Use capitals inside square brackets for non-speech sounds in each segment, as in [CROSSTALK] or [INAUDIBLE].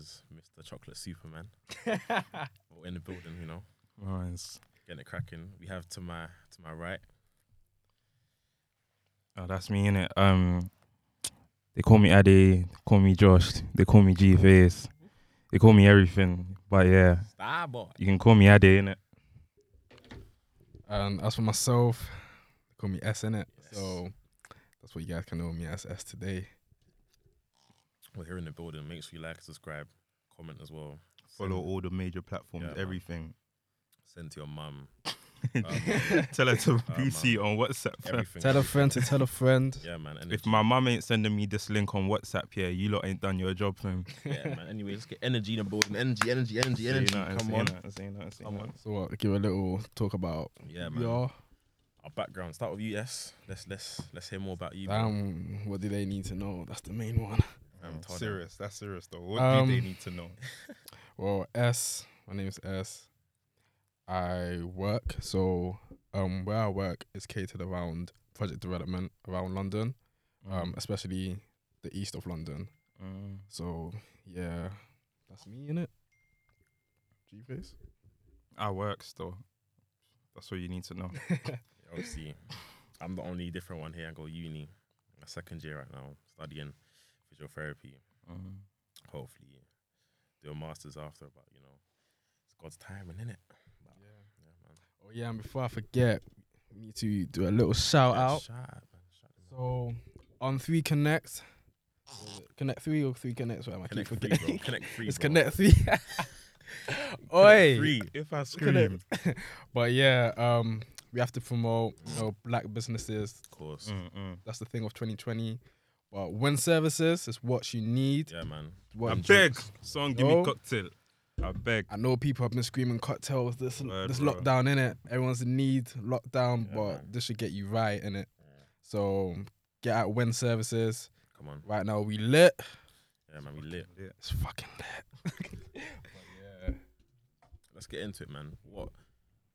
as Mr. Chocolate Superman. [LAUGHS] We're in the building, you know, Nice. getting it cracking. We have to my to my right. Oh, that's me in it. Um, they call me Addy. They call me Josh. They call me G Face. They call me everything. But yeah, Star boy. you can call me Addy in it. And as for myself, they call me S in it. Yes. So that's what you guys can know me as S today. We're here in the building. Make sure you like, subscribe, comment as well. Follow Send, all the major platforms, Yeah, man. everything. send to your mum. [LAUGHS] Tell her to Um, BC on WhatsApp. Tell a friend to tell a friend. Yeah, man. If my mum ain't sending me this link on WhatsApp, yeah, you lot ain't done your job, fam. [LAUGHS] yeah, man. Anyway, let's get energy in the building. Energy, energy, energy, energy. nothing, Come say on. nothing, say nothing, Come nothing. on. So what, give a little talk about Yeah, man. you are. Our background. Start with you, yes. Let's let's let's hear more about you. bro. Damn, what do they need to know? That's the main one. Um, tell them. serious, that's serious though. What Um, do they need to know? [LAUGHS] Well, S, my name is S. I work, so um, where I work is catered around project development around London, um, especially the east of London. Mm. So yeah, that's me in it. G face. I work still. That's what you need to know. [LAUGHS] Obviously, I'm the only different one here. I go uni, my second year right now, studying physiotherapy. Mm. Hopefully, do a master's after. But you know, it's God's timing, innit? But, Yeah. yeah, man. Oh yeah, and before I forget, we need to do a little shout Yeah, out. shout. Shout. So on three connects. connect three or three connects. Where am I keep Connect free, forgetting? bro. Connect free. [LAUGHS] it's bro. connect three. [LAUGHS] Oi. Free. If I Connect. [LAUGHS] But yeah, um, we have to promote you know black businesses. Of course. Mm, mm. That's the thing of 2020. But when services is what you need. Yeah, man. What I beg, someone give me cocktail. I beg. I know people have been screaming cocktails. This Word, this bro. lockdown in it. Everyone's in need lockdown, Yeah, but man. this should get you right in it. So get out when services. Come on. Right now we lit. Yeah, man. We lit. Yeah. It's fucking lit. [LAUGHS] but yeah. Let's get into it, man. What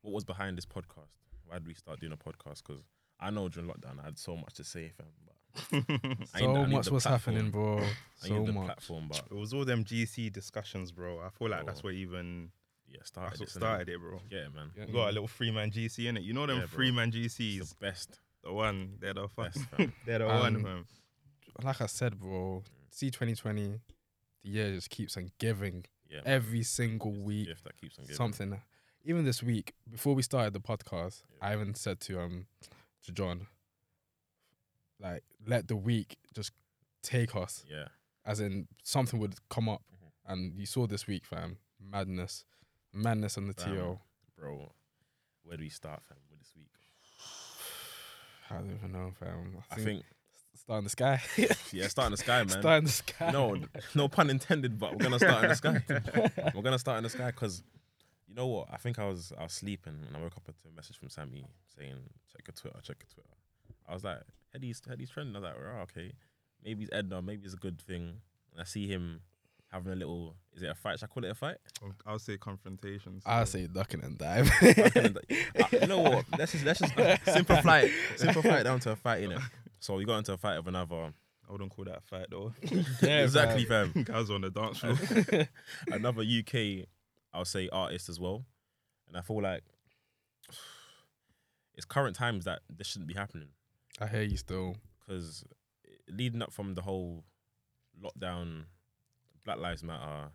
What was behind this podcast? Why did we start doing a podcast? Because I know during lockdown I had so much to say, fam. But So I much was platform. happening, bro. So need the much. platform, but It was all them GC discussions, bro. I feel like that's Bro. what even yeah, started. that's what this, started it, bro. Yeah, man. Yeah. We got a little three man GC in it. You know them Yeah, bro. three man It's GCs, the best. the one, they're the fun. [LAUGHS] They're the Um, one, fam. Like I said, bro. See 2020, the year just keeps on giving Yeah. man. every single It's week gift that keeps on giving. something. Even this week, before we started the podcast, Yeah. I even said to um to John, like, let the week just take us, Yeah. as in something would come up, Mhm. and you saw this week, fam, madness, madness on the Fam. TL. Bro, where do we start, fam, with this week? [SIGHS] I don't even know, fam. I think, start in the sky. [LAUGHS] yeah, start in the sky, [LAUGHS] man. Start in the sky. no, no pun intended, but we're gonna start in the sky. [LAUGHS] we're gonna start in the sky because you know what? I think I was I was sleeping and I woke up to a message from Sammy saying, "Check your Twitter, check your Twitter." I was like, "Eddie's Eddie's trending." I was like, "Oh, okay, maybe it's Edna, maybe it's a good thing." And I see him having a little. Is it a fight? Should I call it a fight? I'll say confrontations. I'll say ducking and dive. Uh, [LAUGHS] you know what? Let's just let's just [LAUGHS] simplify it, simplify it down to a fight, innit? So we got into a fight of another. I wouldn't call that a fight though. [LAUGHS] Yeah, exactly, fam. Guys on the dance floor. another UK, I'll say artist as well, and I feel like [SIGHS] it's current times that this shouldn't be happening I hear you still. because leading up from the whole lockdown, Black Lives Matter,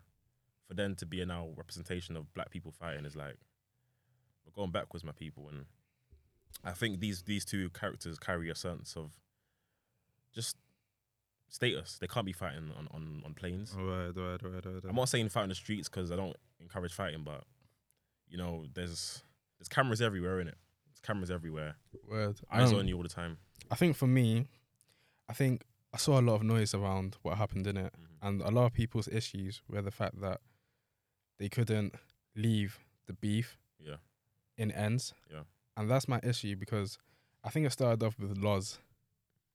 for them to be a now representation of black people fighting is like we're going backwards, my people, and I think these these two characters carry a sense of just status. They can't be fighting on on, on planes. Right, right, right, right, I'm not saying fight in the streets because I don't encourage fighting, but you know, there's there's cameras everywhere in it. Cameras everywhere. Word. Eyes Um, on you all the time. I think for me, I think I saw a lot of noise around what happened in it, Mhm. and a lot of people's issues were the fact that they couldn't leave the beef Yeah, in ends. Yeah. And that's my issue because I think it started off with Loz,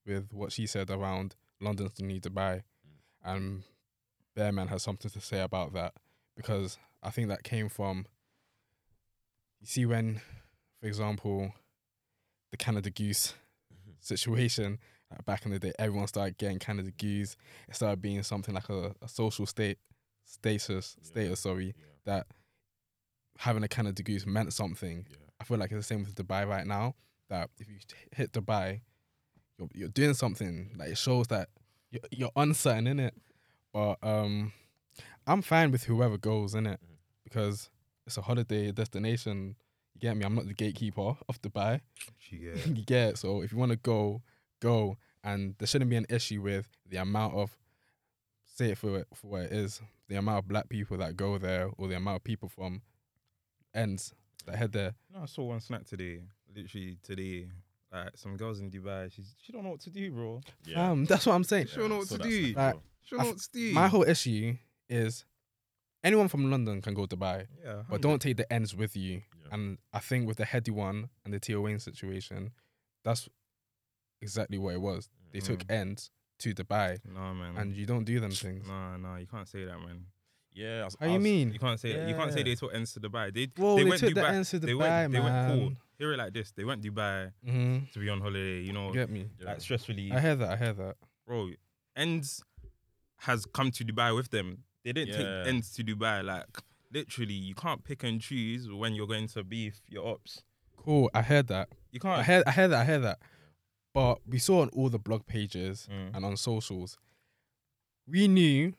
with what she said around London's the need to buy, Mm. and Bearman has something to say about that because I think that came from. You see, when, for example, the Canada Goose situation uh, back in the day, everyone started getting Canada Goose. It started being something like a, a social state status, Yeah. status, sorry, Yeah. that having a Canada goose meant something. Yeah. I feel like it's the same with Dubai right now. That if you hit Dubai, you're you're doing something. Like it shows that you're, you're uncertain in it. But um, I'm fine with whoever goes in it Mhm. because it's a holiday destination. You get me? I'm not the gatekeeper of Dubai. [LAUGHS] Yeah. you get it? So if you want to go, go, and there shouldn't be an issue with the amount of say it for it for what it is, the amount of black people that go there, or the amount of people from ends that head there. No, I saw one snap today. Literally today. Like some girls in Dubai. She's she don't know what to do, bro. Yeah. Um, that's what I'm saying. She don't know what to do. snap, Like. She don't know what to do. My whole issue is anyone from London can go to Dubai, yeah, but don't take the ends with you. Yeah. And I think with the Headie One and the Tion Wayne situation, that's exactly what it was. They took Mm. ends to Dubai, No man. and you don't do them things. no, no, you can't say that, man. Yeah. I was, How I you was- mean? You can't say that. You can't say they took ends to Dubai. They Bro, they, they, went took Dubai. the ends to they Dubai, went. They man. went cool. Hear it like this. They went Dubai hmm to be on holiday. You know, Get me? Yeah. like stressfully. I hear that. I hear that. bro, ends has come to Dubai with them. They didn't Yeah. take ends to Dubai. Like literally, you can't pick and choose when you're going to beef your ops. Cool. I heard that. You can't. heard. I heard that. I heard that. But we saw on all the blog pages Mm. and on socials, we knew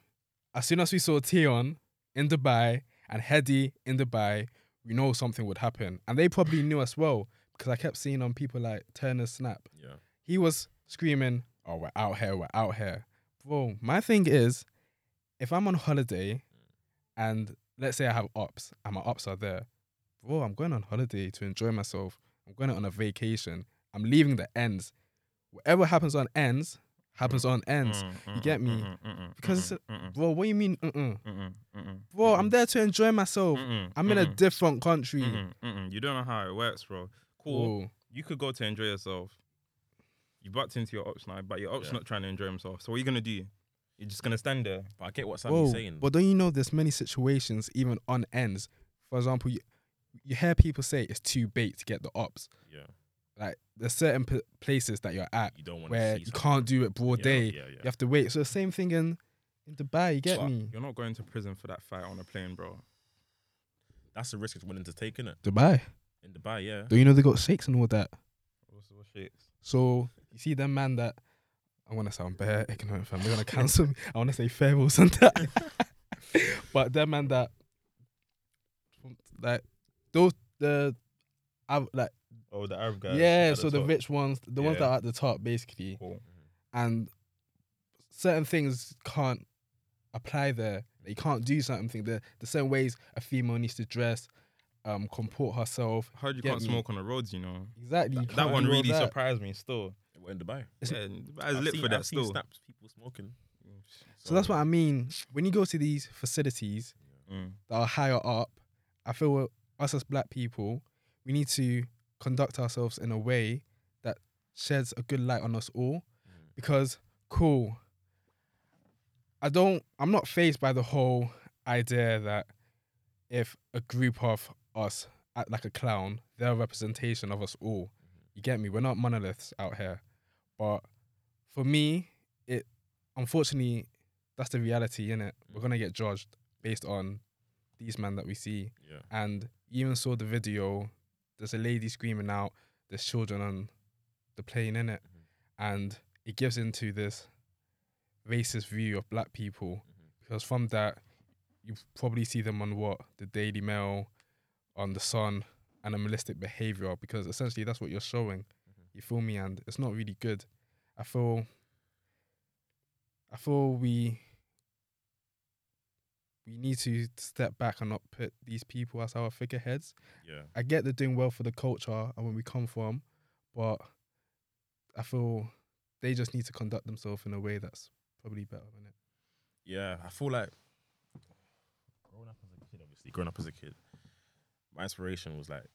as soon as we saw Tion in Dubai and Headie in Dubai, we know something would happen, and they probably knew as well because I kept seeing on people like Turner Snap. Yeah. He was screaming, "Oh, we're out here, we're out here." Bro, my thing is, if I'm on holiday, and let's say I have ops and my ops are there, bro, I'm going on holiday to enjoy myself. I'm going on a vacation. I'm leaving the ends. Whatever happens on ends happens on ends. Mm, You mm, get me? mm, mm, mm, Because mm, mm, mm, Bro, what do you mean? Mm, mm, mm, mm, Bro, mm, I'm there to enjoy myself. mm, I'm in a mm, different country. mm, mm, mm. You don't know how it works, bro. Cool. Bro, You could go to enjoy yourself. You bucked into your ops now, but your ops Yeah. not trying to enjoy himself. So what are you gonna do? You're just gonna stand there. But I get what Sammy's Whoa, saying. but don't you know there's many situations even on ends. For example, you, you hear people say it's too bait to get the ops. yeah. Like there's certain p- places that you're at You don't want where you something. can't do it broad Yeah, day. Yeah. Yeah. You have to wait. So the same thing in in Dubai. You get But me? You're not going to prison for that fight on a plane, bro. That's the risk it's willing to take, innit? Dubai. In Dubai, yeah. Don't you know they got shakes and all that? What's, what's shakes? So you see them man that I want to sound bare ignorant fam. They're gonna [LAUGHS] cancel me. I want to say and [LAUGHS] that. [LAUGHS] but them man that like those the i like Oh, the Arab guys. yeah. So the rich ones, the ones that are at the top, basically, Cool. and certain things can't apply there. You can't do certain things. The there's certain ways a female needs to dress, um, comport herself. Heard you can't me? smoke on the roads, you know. Exactly. That, that one really that. surprised me still. We're in Dubai. It's- Yeah, I I've lit seen, for that I've seen still. snaps people smoking. So that's what I mean. When you go to these facilities, Mm. that are higher up, I feel us as black people, we need to conduct ourselves in a way that sheds a good light on us all. Mm. Because, cool, I don't, I'm not phased by the whole idea that if a group of us act like a clown, they're a representation of us all. You get me? We're not monoliths out here. But for me, it, unfortunately, that's the reality, innit? We're going to get judged based on these men that we see. Yeah. And you even saw the video. There's a lady screaming out. There's children on the plane in it, Mhm. and it gives into this racist view of black people Mhm. because from that you probably see them on what the Daily Mail, on the Sun, animalistic behavior because essentially that's what you're showing. You feel me? And it's not really good. I feel. I feel we we need to step back and not put these people as our figureheads. Yeah. I get they're doing well for the culture and where we come from, but I feel they just need to conduct themselves in a way that's probably better than it. Yeah, I feel like growing up as a kid, obviously, growing up as a kid, my inspiration was like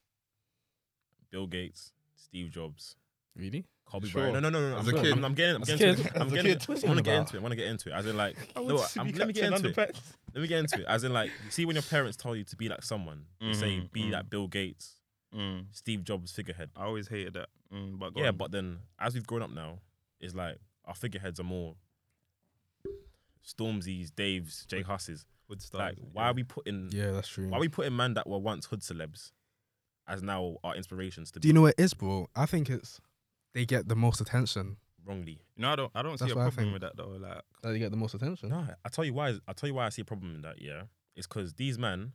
Bill Gates, Steve Jobs, Really? Kobe Sure. Bryant. No, no, no, no. As I'm, a I'm- kid. I'm, I'm getting, I'm getting, kid. to it. I'm As [LAUGHS] getting. kid. I want to get into it. I want to get into it. As in, like, no, I'm, let me get into it. Let me get into it. As in, like, you see, when your parents tell you to be like someone, they say be mhm. like Bill Gates, Mm. Steve Jobs figurehead. I always hated that. Mm, but Yeah, on. but then as we've grown up now, it's like our figureheads are more Stormzy's, Dave's, J Hus's. Hood stars. Like, why yeah. are we putting Yeah, that's true. why are we putting man that were once hood celebs as now our inspirations to Do be you know what it is, bro? I think it's they get the most attention. wrongly? You know, I don't, I don't see That's a what I problem think. with that though. Like, That they get the most attention. No, I tell you why. I tell you why I see a problem in that. Yeah, it's because these men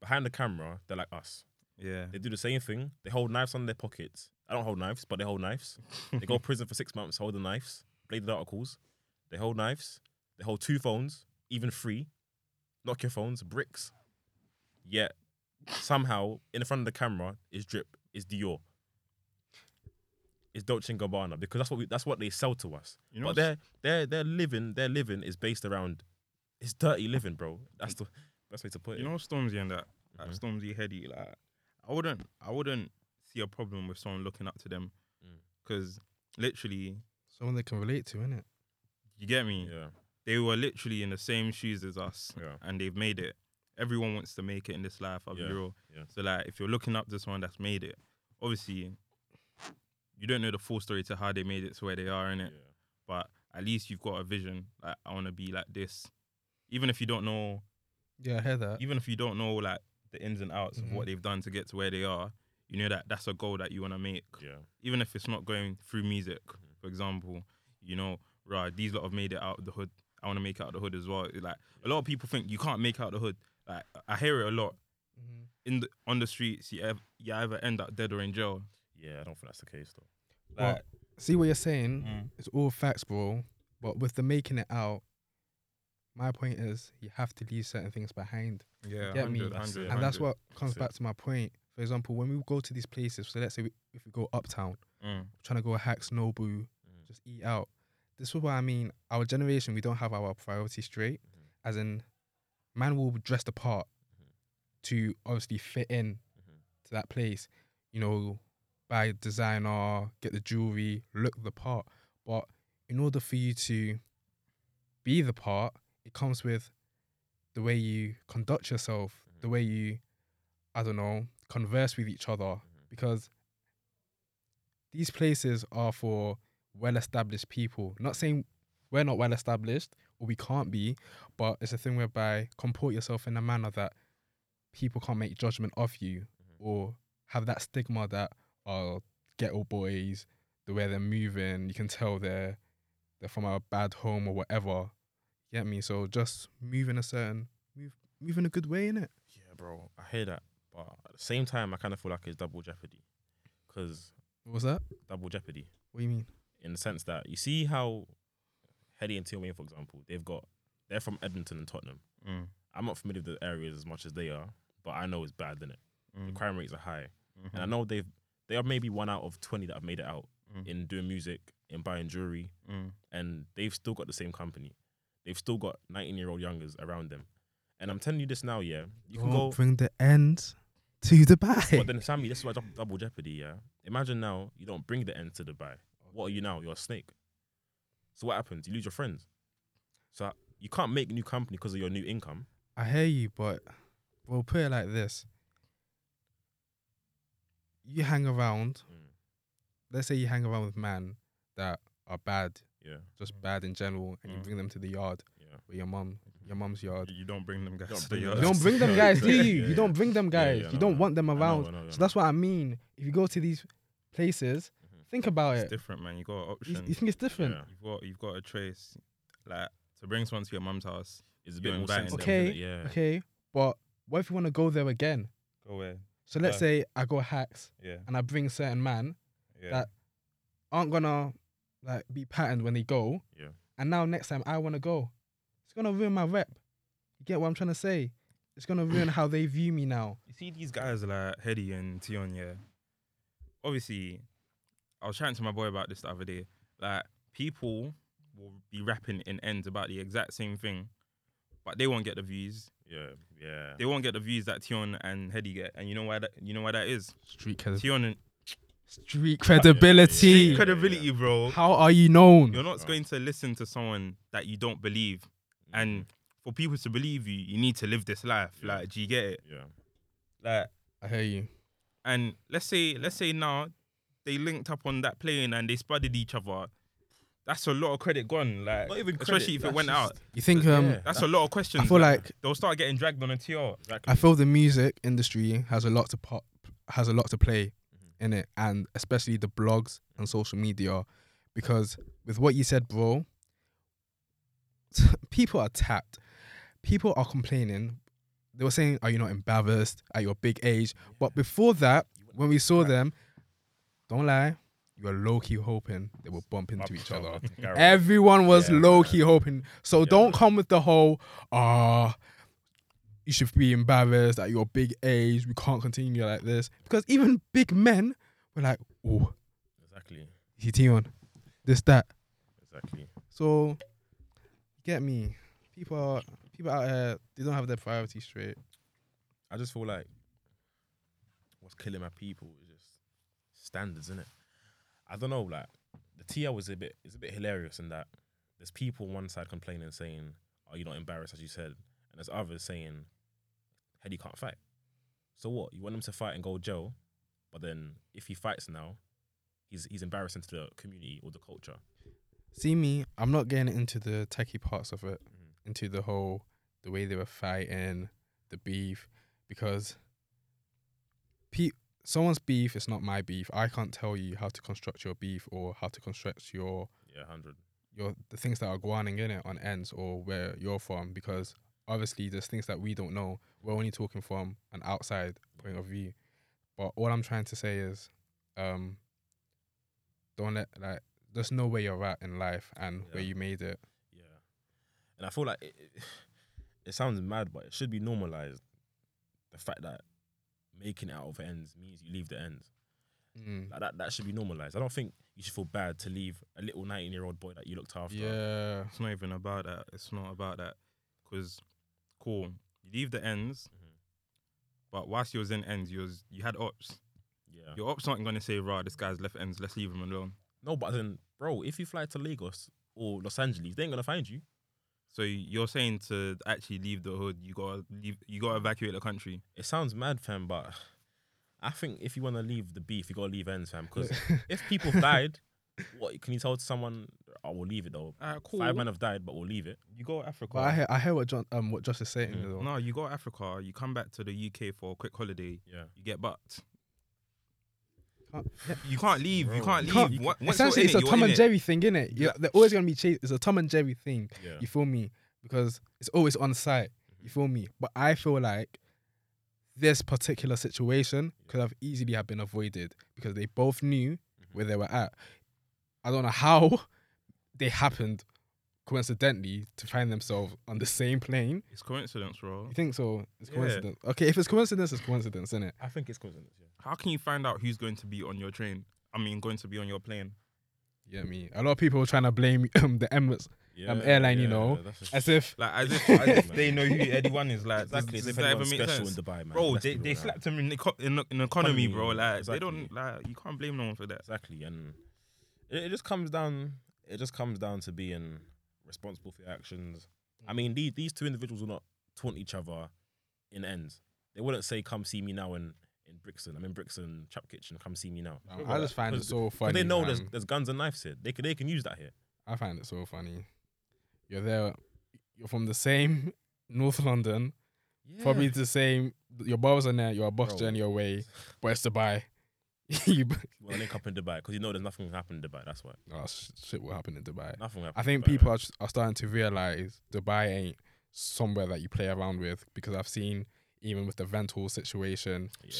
behind the camera, they're like us. yeah, They do the same thing. They hold knives on their pockets. I don't hold knives, but they hold knives. [LAUGHS] they go to prison for six months holding knives, bladed articles. They hold knives. They hold two phones, even three. Nokia phones, bricks. Yet somehow in the front of the camera is drip, is Dior, is Dolce and Gabbana because that's what we, that's what they sell to us. you know, but their their their living their living is based around it's dirty living, bro. That's the best way to put it. you know Stormzy and that, like Mhm. Stormzy Headie, like I wouldn't, I wouldn't see a problem with someone looking up to them, Mm. because literally, Someone they can relate to, innit? you get me. yeah, They were literally in the same shoes as us, yeah, and they've made it. Everyone wants to make it in this life. I'll be Yeah, real. yeah. So like, if you're looking up to someone that's made it, obviously, you don't know the full story to how they made it to where they are in yeah. it. But at least you've got a vision. Like I want to be like this, even if you don't know, Yeah, I hear that. even if you don't know like the ins and outs Mhm. of what they've done to get to where they are. You know that that's a goal that you want to make, yeah. even if it's not going through music. Mhm. For example, you know, right, these lot have made it out of the hood. I want to make it out of the hood as well. It's Like a lot of people think you can't make out the hood. Like I hear it a lot Mm-hmm. in the on the streets. You ever, you either end up dead or in jail. Yeah, I don't think that's the case though. Well, See what you're saying? mm, It's all facts, bro. But with the making it out, my point is you have to leave certain things behind. yeah, Get me? 100, That's 100, and that's what comes it. back to my point. For example, when we go to these places, so let's say we, if we go uptown, Mm, trying to go hacks, Nobu, Mm. just eat out. This is what I mean. Our generation, we don't have our priorities straight. Mhm. As in, man will dress the part Mhm. to obviously fit in Mhm. to that place. You know, buy designer, get the jewelry, look the part. But in order for you to be the part, it comes with the way you conduct yourself, the Mhm. way you, I don't know, converse with each other. Because these places are for well established people. Not saying we're not well established or we can't be, but it's a thing whereby comport yourself in a manner that people can't make judgment of you Mhm. or have that stigma that are ghetto boys, the way they're moving, you can tell they're they're from a bad home or whatever. You get me? So just move in a certain move move in a good way, in it. Yeah, bro. I hear that, but at the same time, I kind of feel like it's double jeopardy, because what's that? double jeopardy What do you mean? in the sense that you see how Headie and Tion Wayne, for example, they've got they're from Edmonton and Tottenham. mm, I'm not familiar with the areas as much as they are, but I know it's bad, is it? mm, The crime rates are high, mhm, and I know they've they are maybe one out of twenty that have made it out mm, in doing music, in buying jewelry, mm, and they've still got the same company. They've still got 19 year old youngers around them. And I'm telling you this now, yeah. You can go, bring the end to [LAUGHS] Dubai. but then Sammy, this is why double jeopardy, yeah. Imagine now you don't bring the end to Dubai. What are you now? You're a snake. So what happens? You lose your friends. So you can't make a new company because of your new income. I hear you, but we'll put it like this. You hang around, Mm, let's say you hang around with men that are bad, yeah, just bad in general, and you Mm. bring them to the yard yeah. with your mum, your mum's yard. You don't bring them guys Don't bring. [LAUGHS] You don't bring them [LAUGHS] guys, do you? You don't bring them guys. you don't want them I know, around. I know, So that's what I mean. If you go to these places, Mhm. think about it. It's it. different, man. You got You, options. you think it's different? Yeah. You've got you've got a trace, like to bring someone to your mum's house. It's a bit more inviting sensitive. Okay. Yeah. Okay, but what if you want to go there again? Go away. So let's say I go hacks Yeah. and I bring certain man Yeah. That- aren't gonna like be patterned when they go. Yeah. And now next time I want to go, it's gonna ruin my rep. You get what I'm trying to say? It's gonna ruin how they view me now. You see these guys like Headie and Tion, yeah. Obviously, I was chatting to my boy about this the other day. Like, people will be rapping in ends about the exact same thing, but they won't get the views. Yeah. Yeah. They won't get the views that Tion and Headie get. And you know why that you know why that is? Street credibility. Tion and Street credibility. Yeah, yeah. credibility, bro. How are you known? You're not Right. going to listen to someone that you don't believe. Mm, And for people to believe you, you need to live this life. Yeah. Like, do you get it? yeah. Like I hear you. And let's say let's say now they linked up on that plane and they spudded each other. That's a lot of credit gone. Like, Not even especially credit, if it went just- out. You think Yeah. um That's a lot of questions. I feel like they'll start getting dragged on a TR. Exactly. I feel the music industry has a lot to pop has a lot to play Mhm. in it and especially the blogs and social media because with what you said bro [LAUGHS] people are tapped people are complaining they were saying are you not embarrassed at your big age but before that when we saw them don't lie you were low-key hoping they would bump into each other [LAUGHS] Everyone was Yeah, low key hoping. So Yeah, don't come with the whole ah. you should be embarrassed at your big age. We can't continue like this because even big men were like, "Oh, Exactly. he Tion, this that." Exactly. So, get me. People are people out here. They don't have their priorities straight. I just feel like what's killing my people is just standards, innit? I don't know, like the TL was a bit is a bit hilarious in that there's people on one side complaining saying, Are you not embarrassed as you said? And there's others saying, Headie can't fight. So what? You want him to fight and go jail, but then if he fights now, he's he's embarrassing to the community or the culture. See me. I'm not getting into the techie parts of it. Mhm. into the whole the way they were fighting, the beef, because pe- someone's beef is not my beef. I can't tell you how to construct your beef or how to construct your Yeah, hundred. your the things that are going in it on ends or where you're from because obviously there's things that we don't know. We're only talking from an outside point of view. But all I'm trying to say is um don't let like just know where you're at in life and where you made it. Yeah. And I feel like it, it, [SIGHS] it sounds mad, but it should be normalized. The fact that making it out of ends means you leave the ends. Mm. Like that, that should be normalized. I don't think you should feel bad to leave a little 19 year old boy that you looked after. Yeah. It's not even about that. It's not about that. Because, cool, you leave the ends, Mhm. but whilst you was in ends, you was you had ops. Yeah. Your ops aren't gonna say, "Rah, this guy's left ends. Let's leave him alone." No, but then, bro, if you fly to Lagos or Los Angeles, they ain't going to find you. So you're saying to actually leave the hood, you gotta leave, you gotta evacuate the country. It sounds mad, fam, but I think if you want to leave the beef, you got to leave ends, fam. Because [LAUGHS] if people died, what can you tell someone, I will leave it though? Alright, cool. Five men have died, but we'll leave it. you go to Africa. But I hear, I hear what John, um, what Josh is saying. Though. no, you go to Africa. You come back to the UK for a quick holiday. Yeah. You get bucked. Can't- You can't leave. You can't leave. can't- Once- once Essentially, it's in a Tom and it. Jerry thing, innit? Yeah, Yeah. they're always gonna be chased. It's a Tom and Jerry thing. Yeah. You feel me? Because it's always on site. You feel me? But I feel like this particular situation could have easily have been avoided because they both knew mm-hmm. where they were at. I don't know how [LAUGHS] they happened coincidentally to find themselves on the same plane. It's coincidence, bro. You think so? It's Yeah. coincidence. Okay, if it's coincidence, it's coincidence, isn't it? I think it's coincidence, yeah. How can you find out who's going to be on your train? I mean, going to be on your plane. Yeah, me. A lot of people are trying to blame [COUGHS] um, the Emirates Um, airline, you know, just- as if Like as [LAUGHS] if, as if they know who Headie One is. Like, exactly. does, does that ever make special sense? in Dubai, man. Bro, Let's they, they slapped him in, eco- in, in economy, Economy, bro. Like they don't like you can't blame no one for that. Exactly, and it, it just comes down. It just comes down to being responsible for your actions. I mean, these these two individuals will not taunt each other in ends. They wouldn't say, "Come see me now." In in Brixton, I'm in Brixton Trap Kitchen. Come see me now. I just find it so funny. they know there's man. there's guns and knives here. They can they can use that here. I find it so funny. You're there. You're from the same [LAUGHS] North London. Probably the same. Your brothers are there. You're a bus Bro. journey away, [LAUGHS] but it's Dubai. [LAUGHS] you, Well, link up in Dubai because you know there's nothing will happen in Dubai. That's why oh, sh- shit will happen in Dubai. nothing. Will happen I think Dubai, people man. are, are starting to realize Dubai ain't somewhere that you play around with because I've seen even with the rental situation Yeah.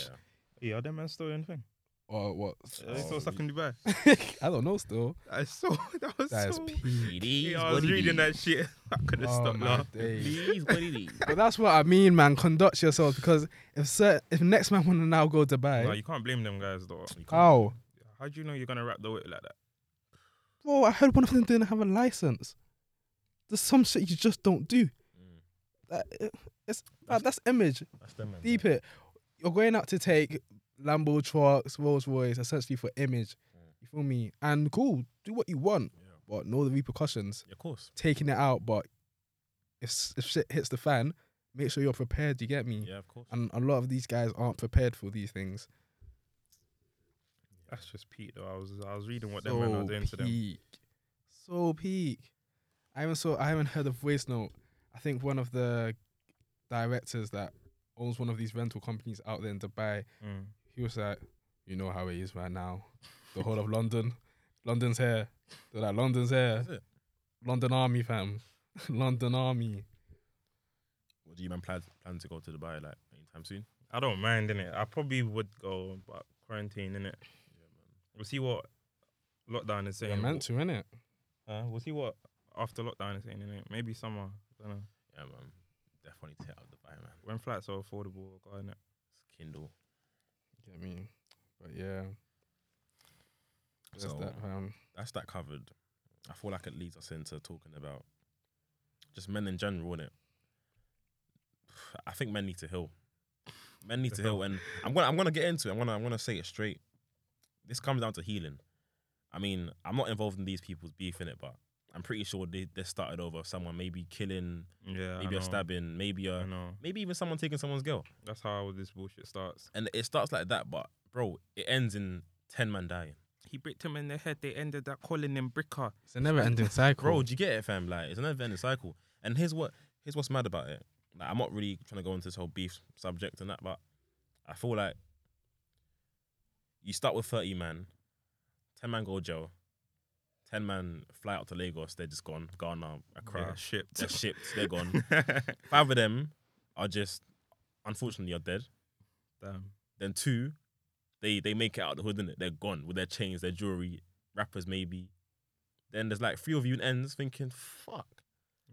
Yeah, are them man still anything? or what Are they still Oh, stuck in Dubai? [LAUGHS] I don't know. Still, I saw [LAUGHS] that was that is so. peak. It is Yeah, I was reading that shit. [LAUGHS] I could have Oh stopped my laughing. days. It is what it is. But that's what I mean, man. Conduct yourself because if cer if next man want to now go to Dubai, No, you can't blame them guys though. You can't- how? How do you know you're gonna wrap the whip like that? Bro, I heard one of them didn't have a license. There's some shit you just don't do. Mm, That, it- it's that, that's image. That's them, man. Deep it. You're going out to take Lambo trucks, Rolls Royce, essentially for image. You feel me? And cool, do what you want, but know the repercussions. Yeah, of course. Taking it out, but if if shit hits the fan, make sure you're prepared. You get me? Yeah, of course. And a lot of these guys aren't prepared for these things. That's just Pete though. I was I was reading what them men So are doing to them. peak, so peak. I even saw. I haven't heard a voice note. I think one of the directors that owns one of these rental companies out there in Dubai. Mm. He was like, "You know how it is right now. The whole of London, London's here. They're like, London's here. London Army, fam. [LAUGHS] London Army. What do you man plan plan to go to Dubai like anytime soon? I don't mind in it. I probably would go, but quarantine in it. We'll see what lockdown is saying. meant to, innit? Uh, we'll see what after lockdown is saying in it. Maybe summer. I don't know. Yeah, man. Definitely take out Dubai, man. When flights are affordable, go in it. It's Kindle. Get me? But yeah, that's So- that, fam. That's that covered. I feel like it leads us into talking about just men in general, innit? I think men need to heal. Men need to heal, and I'm gonna I'm gonna get into it. I'm gonna I'm gonna say it straight. This comes down to healing. I mean, I'm not involved in these people's beef in it, but I'm pretty sure they, they started over someone maybe killing, Yeah, maybe I a know. stabbing, maybe I a know. maybe even someone taking someone's girl. That's how this bullshit starts. And it starts like that, but bro, it ends in ten man dying. He bricked him in the head. They ended up calling him Bricker. It's a never-ending [LAUGHS] cycle. Bro, do you get it, fam? Like it's an never ending cycle. And here's what here's what's mad about it. Like I'm not really trying to go into this whole beef subject and that, but I feel like you start with 30 man, 10 man go jail, 10 man fly out to Lagos, they're just gone, Ghana, Accra, Yeah, shipped. they're shipped, they're [LAUGHS] gone. Five of them are just unfortunately are dead. Damn. Then two, they they make it out the hood, innit? They're gone with their chains, their jewelry, rappers maybe. Then there's like three of you in ends thinking, fuck,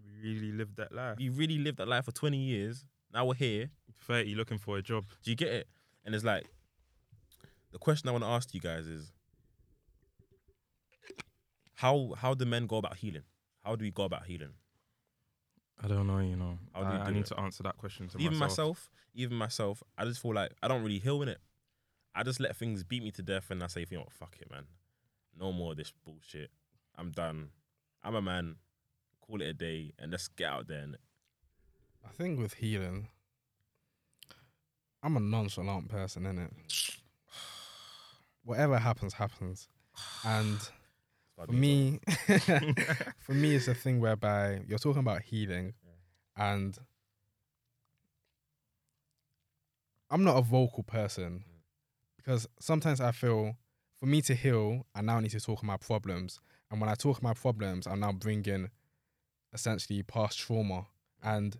We really lived that life. you really lived that life for 20 years. Now we're here. 30 looking for a job. Do you get it? And it's like, the question I want to ask you guys is, how how do men go about healing? How do we go about healing? I don't know, you know. How do you I, I need it? to answer that question to even myself. myself, even myself, I just feel like I don't really heal in it. I just let things beat me to death, and I say, you know what, fuck it, man. No more of this bullshit. I'm done. I'm a man. Call it a day, and let's get out there. And I think with healing, I'm a nonchalant person, innit? [SIGHS] Whatever happens, happens. And for me, [LAUGHS] [LAUGHS] for me, it's a thing whereby you're talking about healing, and I'm not a vocal person because sometimes I feel for me to heal, I now need to talk about problems, and when I talk about problems, I'm now bringing essentially past trauma, and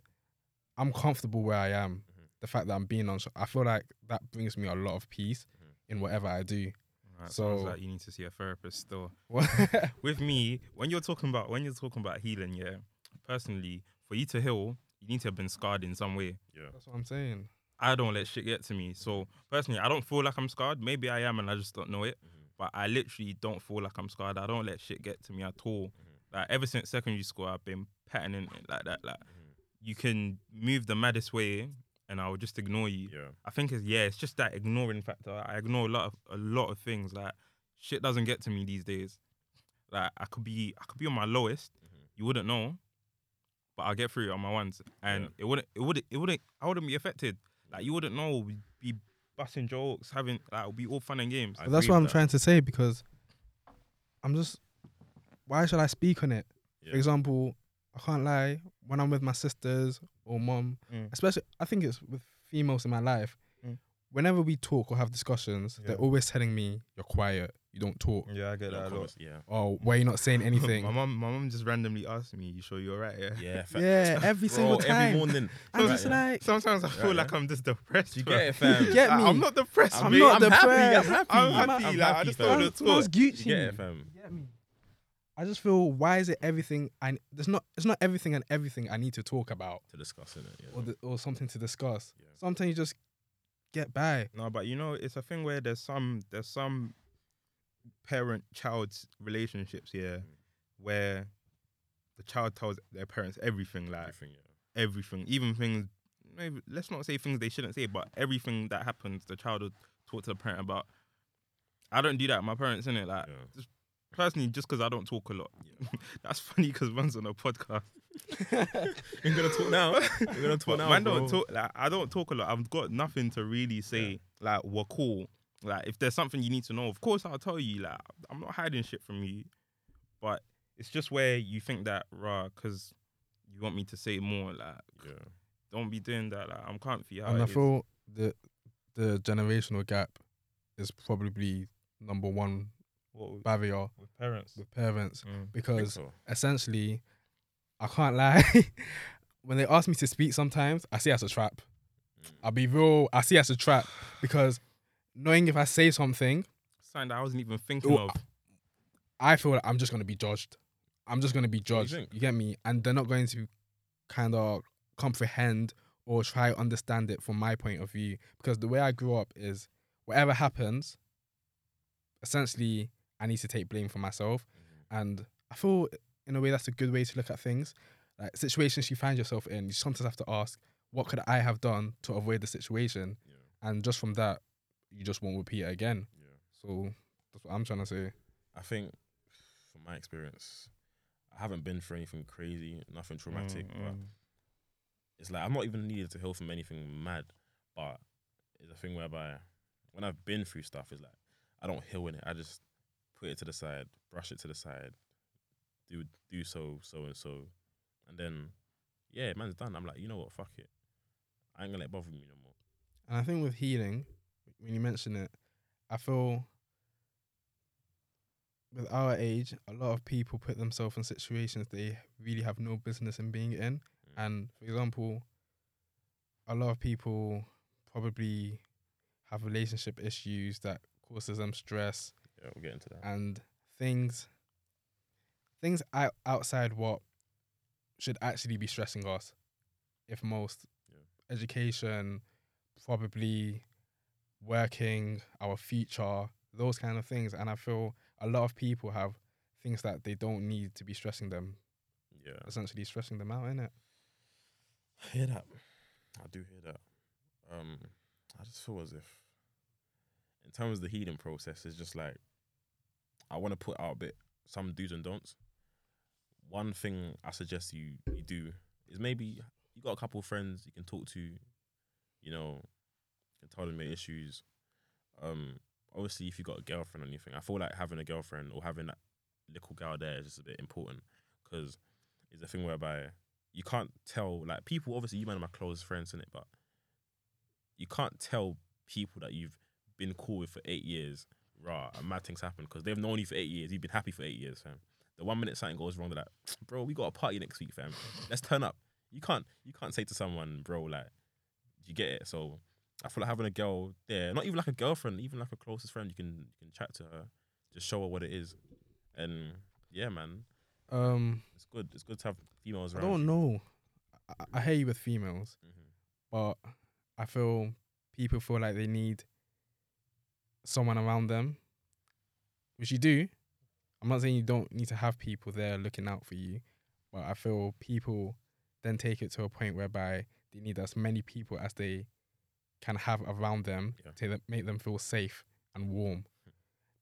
I'm comfortable where I am. Mhm. The fact that I'm being on, I feel like that brings me a lot of peace Mhm. in whatever I do. Right, So- like you need to see a therapist still. [LAUGHS] With me, when you're talking about when you're talking about healing, yeah, personally, for you to heal, you need to have been scarred in some way. yeah, that's what I'm saying. I don't let shit get to me. So personally, I don't feel like I'm scarred. Maybe I am, and I just don't know it. Mhm. But I literally don't feel like I'm scarred. I don't let shit get to me at all. Mhm. Like ever since secondary school, I've been patterning it like that. Like Mhm. you can move the maddest way, and I will just ignore you. yeah, I think it's yeah, it's just that ignoring factor. I ignore a lot of a lot of things. Like shit doesn't get to me these days. Like I could be I could be on my lowest. Mhm. You wouldn't know, but I'll get through it on my ones, and Yeah. it wouldn't it wouldn't it wouldn't I wouldn't be affected. Like you wouldn't know. We'd be busting jokes, having like it'll be all fun and games. I But that's what I'm that. trying to say because I'm just. Why should I speak on it? Yeah. For example, I can't lie. When I'm with my sisters or mom, Mm. especially I think it's with females in my life. Mm. Whenever we talk or have discussions, they're always telling me you're quiet, you don't talk, Yeah, I get that a lot. yeah, or why you not saying [LAUGHS] anything. my mom, my mom just randomly asked me, "You sure you're alright?" Yeah. yeah, [LAUGHS] fa- yeah, every Bro, single time. every morning. I'm Right, just yeah. like, Sometimes I feel Right, like yeah. I'm just depressed. you bro. get it, fam? Get me? I'm not depressed. I'm mate. not I'm happy. I'm happy. I'm I'm happy. I'm like, I just don't want to talk. You get it, fam? Get me? I just feel why is it everything I there's not it's not everything and everything I need to talk about To discuss it, yeah. or the, or something to discuss. Yeah. Sometimes you just get by. No, but you know, it's a thing where there's some there's some parent child relationships here Mm. where the child tells their parents everything, like Everything, yeah. everything, even things. Maybe let's not say things they shouldn't say, but everything that happens, the child will talk to the parent about. I don't do that. My parents in it, like yeah. Personally, just because I don't talk a lot. [LAUGHS] That's funny because one's on a podcast. [LAUGHS] You're gonna talk now. You're gonna talk But now. man bro. don't talk like I don't talk a lot. I've got nothing to really say. Like we're cool. Like if there's something you need to know, of course I'll tell you. Like I'm not hiding shit from you. But it's just where you think that raw because you want me to say more. Like, Yeah. don't be doing that. Like, I'm comfy. How and I it is. feel the the generational gap is probably number one what with, barrier with parents. with parents Mm. Because so. essentially, I can't lie. [LAUGHS] when they ask me to speak, sometimes I see it as a trap. Mm. I'll be real. I see it as a trap because knowing if I say something, Something that I wasn't even thinking Oh, of. I feel like I'm just gonna be judged. I'm just gonna be judged. think? You get me? And they're not going to kind of comprehend or try to understand it from my point of view because the way I grew up is whatever happens, essentially, I need to take blame for myself. Mhm. And I feel in a way that's a good way to look at things. Like situations you find yourself in, you sometimes have to ask, what could I have done to avoid the situation? Yeah. And just from that, you just won't repeat it again. Yeah. So that's what I'm trying to say. I think, from my experience, I haven't been through anything crazy, nothing traumatic, Mm, but mm. it's like I'm not even needed to heal from anything mad, but it's a thing whereby when I've been through stuff, it's like I don't heal in it. I just put it to the side, brush it to the side, do do so so and so, and then yeah, man's done. I'm like, you know what, fuck it. I ain't gonna let it bother me no more. And I think with healing, when you mention it, I feel with our age, a lot of people put themselves in situations they really have no business in being in. Mm. And for example, a lot of people probably have relationship issues that causes them stress Yeah, we'll get into that. and things things out, outside what should actually be stressing us if most Yeah. education probably working our future those kind of things and i feel a lot of people have things that they don't need to be stressing them Yeah, essentially stressing them out in it I hear that. I do hear that. Um, I just feel as if, in terms of the healing process, it's just like I want to put out a bit some do's and don'ts. One thing I suggest you you do is maybe you got a couple of friends you can talk to, you know, you can tell them your issues. Um, obviously, if you got a girlfriend or anything, I feel like having a girlfriend or having that little girl there is just a bit important because it's a thing whereby you can't tell like people obviously you man are my close friends in it but you can't tell people that you've been cool with for eight years and mad things happen because they've known you for eight years. You've been happy for eight years fam. The one minute something goes wrong they're like bro we got a party next week fam. Let's turn up. You can't you can't say to someone bro like you get it? So I feel like having a girl there not even like a girlfriend even like a closest friend you can you can chat to her just show her what it is. And yeah man. Um it's good it's good to have females around. i don't know. I, I hear you with females hmm but I feel people feel like they need someone around them, which you do. I'm not saying you don't need to have people there looking out for you, but I feel people then take it to a point whereby they need as many people as they can have around them Yeah. to make them feel safe and warm,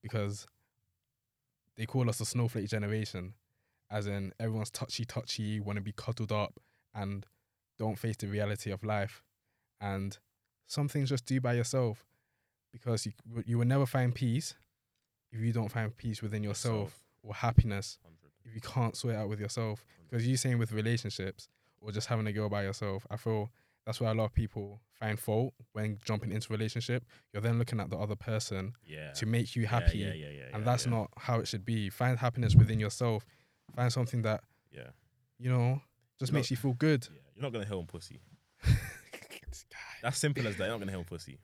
because they call us a snowflake generation, as in everyone's touchy touchy, want to be cuddled up, and don't face the reality of life. And some things just do by yourself because you you will never find peace if you don't find peace within yourself or happiness if you can't sort it out with yourself. Because you're saying with relationships or just having a girl by yourself, I feel that's where a lot of people find fault when jumping into a relationship. You're then looking at the other person yeah to make you happy, yeah, yeah, yeah, and that's not how it should be. Find happiness within yourself. Find something that yeah, you know just You know- makes you feel good. yeah. You're not gonna hit on pussy. [LAUGHS] That's simple as that. You're not gonna hit on pussy.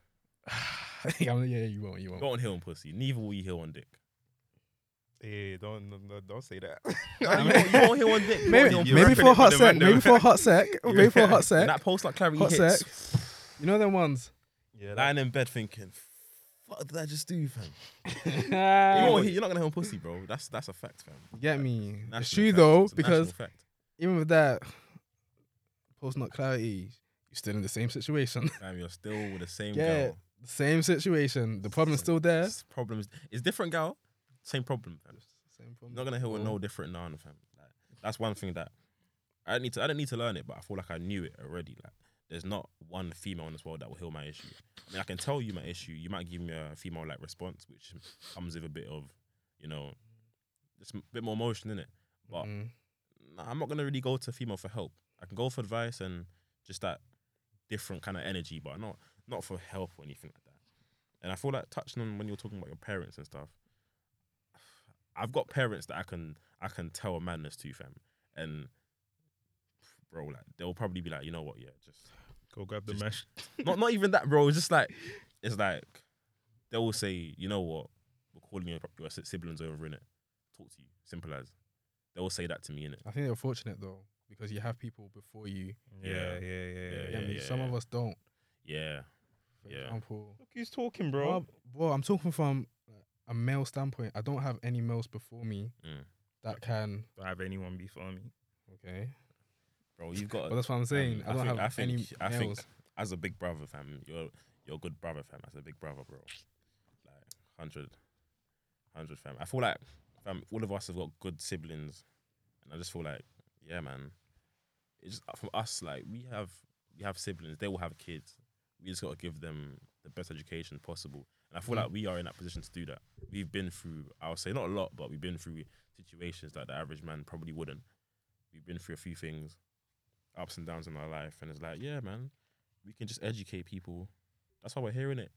[SIGHS] [SIGHS] [SIGHS] [LAUGHS] yeah, yeah, you won't. You You won't. won't hit on pussy. Neither will you hit on dick. Hey, don't don't, don't say that. [LAUGHS] you, won't, you won't hit on dick. Maybe, won't hit You're on maybe for a hot for sec. man, Maybe for a hot sec. Maybe for a hot [LAUGHS] When sec. that post like clarity Hot hits. sec. You know them ones. yeah, that, Lying in bed thinking, "What did I just do, fam?" you You won't hit, you're not gonna hit on pussy, bro. That's that's a fact, fam. get me? National It's true fact. though It's because fact. even with that post not clarity, you're still in the same situation. fam, you're still with the same Yeah, girl. Same situation. The problem's still there. It's problems. It's different, gal. Same problem, fam. Same problem. Not gonna hit with no different none, fam. Like, that's one thing that I need to. I don't need to learn it, but I feel like I knew it already. Like, there's not one female in this world that will heal my issue. I mean, I can tell you my issue. You might give me a female like response, which comes with a bit of, you know, just a bit more emotion in it. But Mm. I'm not gonna really go to female for help. I can go for advice and just that different kind of energy, but not not for help or anything like that. And I feel like touching on when you're talking about your parents and stuff. I've got parents that I can I can tell a madness to, fam, and bro, like they'll probably be like, you know what, yeah, just Go grab the Just- mesh. [LAUGHS] not not even that, bro. It's just like it's like they will say, you know what, we're calling your your siblings over in it. Talk to you, simple as. They will say that to me in it. I think they're fortunate though because you have people before you. Yeah, Yeah. yeah, yeah, yeah. Yeah, Yeah, yeah, some of us don't. Yeah, For Yeah. example, Look who's talking, bro. Well, well, I'm talking from a male standpoint. I don't have any males before me Mm. that can. Don't have anyone before me. Okay, bro, you've got. but that's what I'm saying. Um, I don't think, have I think, any I males. think as a big brother, fam, you're you're a good brother, fam. As a big brother, bro, like 100, 100, fam. I feel like, fam, all of us have got good siblings, and I just feel like, yeah, man. It's just from us, like we have we have siblings. They will have kids. We just got to give them the best education possible. And I feel Mm. like we are in that position to do that. We've been through, I'll say not a lot, but we've been through situations that the average man probably wouldn't. We've been through a few things, ups and downs in our life, and it's like, yeah, man, we can just educate people. That's why we're hearing it.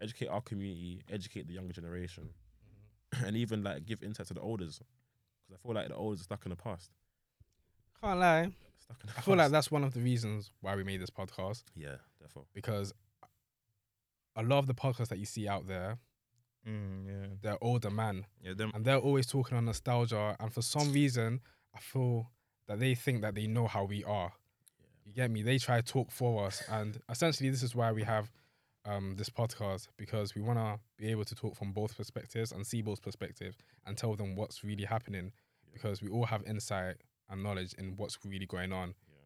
Educate our community, educate the younger generation, [CLEARS THROAT] and even like give insight to the elders, because I feel like the elders are stuck in the past. Can't lie. Stuck in the I feel like that's one of the reasons why we made this podcast yeah, therefore, because a lot of the podcasts that you see out there, Mm, yeah, they're older man yeah. Them. and they're always talking on nostalgia. And for some reason, I feel that they think that they know how we are. You get me? They try to talk for us, and essentially, this is why we have um, this podcast because we want to be able to talk from both perspectives and see both perspectives and tell them what's really happening because we all have insight and knowledge in what's really going on. yeah,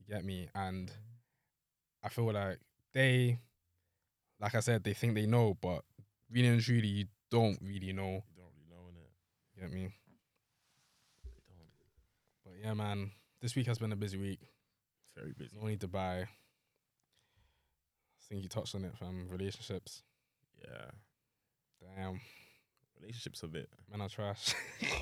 You get me? And I feel like they, like I said, they think they know, but really and truly, you don't really know. you don't really know it. You get me? You don't. But yeah, man, this week has been a busy week. Very busy. No need to buy. I think you touched on it, fam. Relationships. Yeah, Damn, relationships a bit. men are trash. [LAUGHS]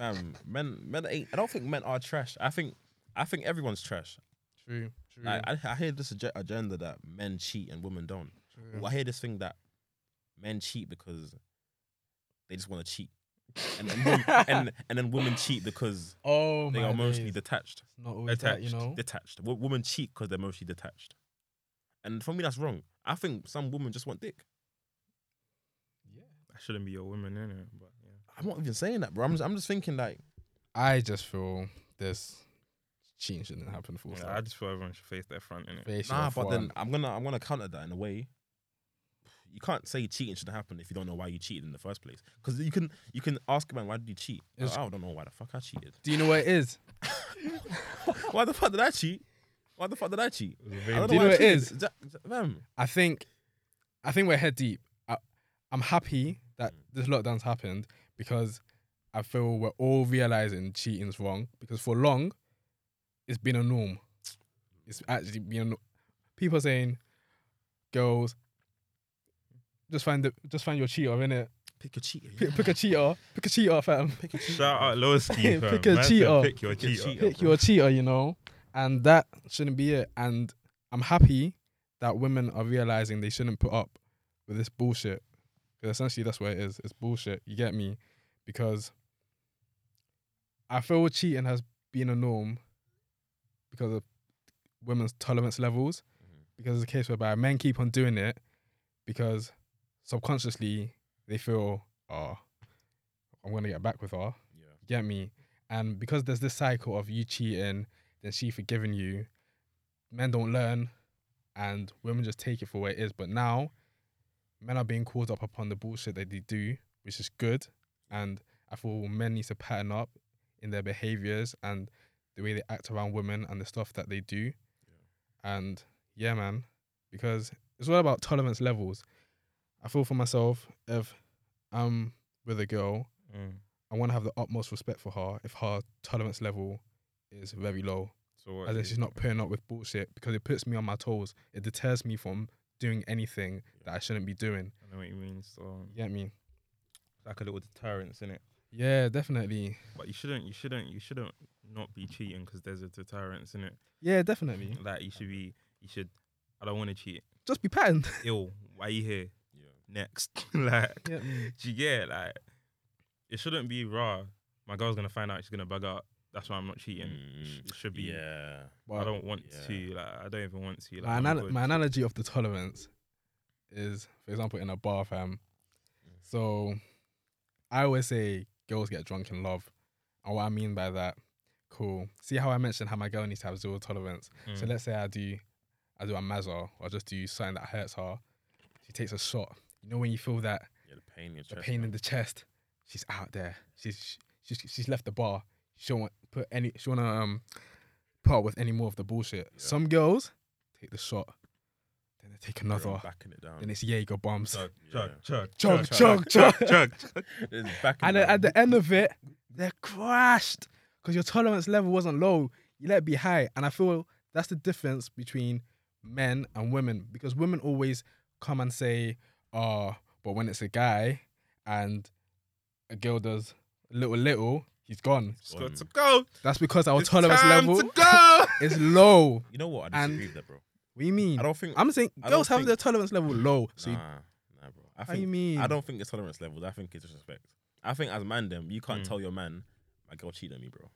Um, men, men ain't. I don't think men are trash. I think, I think everyone's trash. true, true. Like, I, I hear this ag- agenda that men cheat and women don't. true. Well, I hear this thing that men cheat because they just want to cheat, and and, wom- [LAUGHS] and and then women cheat because Oh they are emotionally days. detached. It's not always that, you know. Detached. W- women cheat because they're emotionally detached. And for me, that's wrong. I think some women just want dick. Yeah. I shouldn't be your woman, innit? But yeah. I'm not even saying that, bro. I'm just, I'm just thinking like, I just feel this cheating shouldn't happen. Full yeah stop. I just feel everyone should face their front, innit? Face nah. your But then. I'm gonna I'm gonna counter that in a way. You can't say cheating should happen if you don't know why you cheated in the first place. Because you can you can ask a man why did you cheat? It's- I don't know why the fuck I cheated. do you know what it is? [LAUGHS] why the fuck did I cheat? Why the fuck did I cheat? I Do don't you why know I what it cheated. is? Ja- ja- fam. I think, I think we're head deep. I, I'm happy that Mm. this lockdown's happened because I feel we're all realizing cheating's wrong. Because for long, it's been a norm. It's actually been a no- people saying, girls, just find the, just find your cheater in it. Pick a cheater. Pick, yeah. pick a cheater. Pick a cheater, fam. Pick a cheater. Shout out Lowski, fam. Pick a cheater. Pick your Pick cheater. cheater. pick your cheater, you know, and that shouldn't be it. And I'm happy that women are realizing they shouldn't put up with this bullshit. Because essentially, that's what it is. It's bullshit. You get me? Because I feel cheating has been a norm because of women's tolerance levels. Mhm. Because it's a case whereby men keep on doing it because subconsciously they feel, oh, I'm gonna get back with her. Yeah. Get me? And because there's this cycle of you cheating, then she forgiving you, men don't learn and women just take it for what it is. But now men are being called up upon the bullshit that they do, which is good. And I feel men need to pattern up in their behaviors and the way they act around women and the stuff that they do. And yeah, man, because it's all about tolerance levels. I feel for myself, if I'm with a girl Mm. I want to have the utmost respect for her if her tolerance level is very low. So? As in she's not putting up with bullshit because it puts me on my toes. It deters me from doing anything that I shouldn't be doing. I know what you mean. So You get me? it's like a little deterrence, innit? Yeah, definitely. But you shouldn't, you shouldn't, you shouldn't not be cheating because there's a deterrence in it. Yeah, definitely. Like you should be, you should. I don't want to cheat. Just be patterned. [LAUGHS] Ill. Why you here? Yeah. Next. [LAUGHS] like, yeah. mm. [LAUGHS] do you get like? It shouldn't be raw. My girl's gonna find out. She's gonna bug out. That's why I'm not cheating. Mm, It should be. yeah. I don't want Yeah. to. Like, I don't even want to. Like, my, anal- my analogy of the tolerance is, for example, in a bar, fam. So I always say girls get drunk in love. And what I mean by that, cool. See how I mentioned how my girl needs to have zero tolerance. So Mm. let's say I do, I do a mazza or just do something that hurts her. She takes a shot. You know when you feel that Yeah, the pain in your the chest. pain in the chest, she's out there. She's she's she's left the bar. She don't want put any. She wanna um put up with any more of the bullshit. Yeah. Some girls take the shot, then they take another. Backing it down. Then it's Jaeger bombs. Chug, chug, chug, Chug, chug, chug, chug, chug, chug. [LAUGHS] And it then down. at the end of it, they're crashed because your tolerance level wasn't low. You let it be high, and I feel that's the difference between men and women because women always come and say, "Oh, but when it's a guy and a girl does a little little, he's gone." It's got to go. That's because our It's tolerance level to [LAUGHS] is low. You know what? I and- disagree with that, bro. What do you mean? I don't think. I'm saying I girls have think- their tolerance level low. So nah, you, nah, bro. I how think you mean? I don't think it's tolerance levels. I think it's disrespect. I think as man, them you can't Mm. tell your man my girl cheated on me, bro.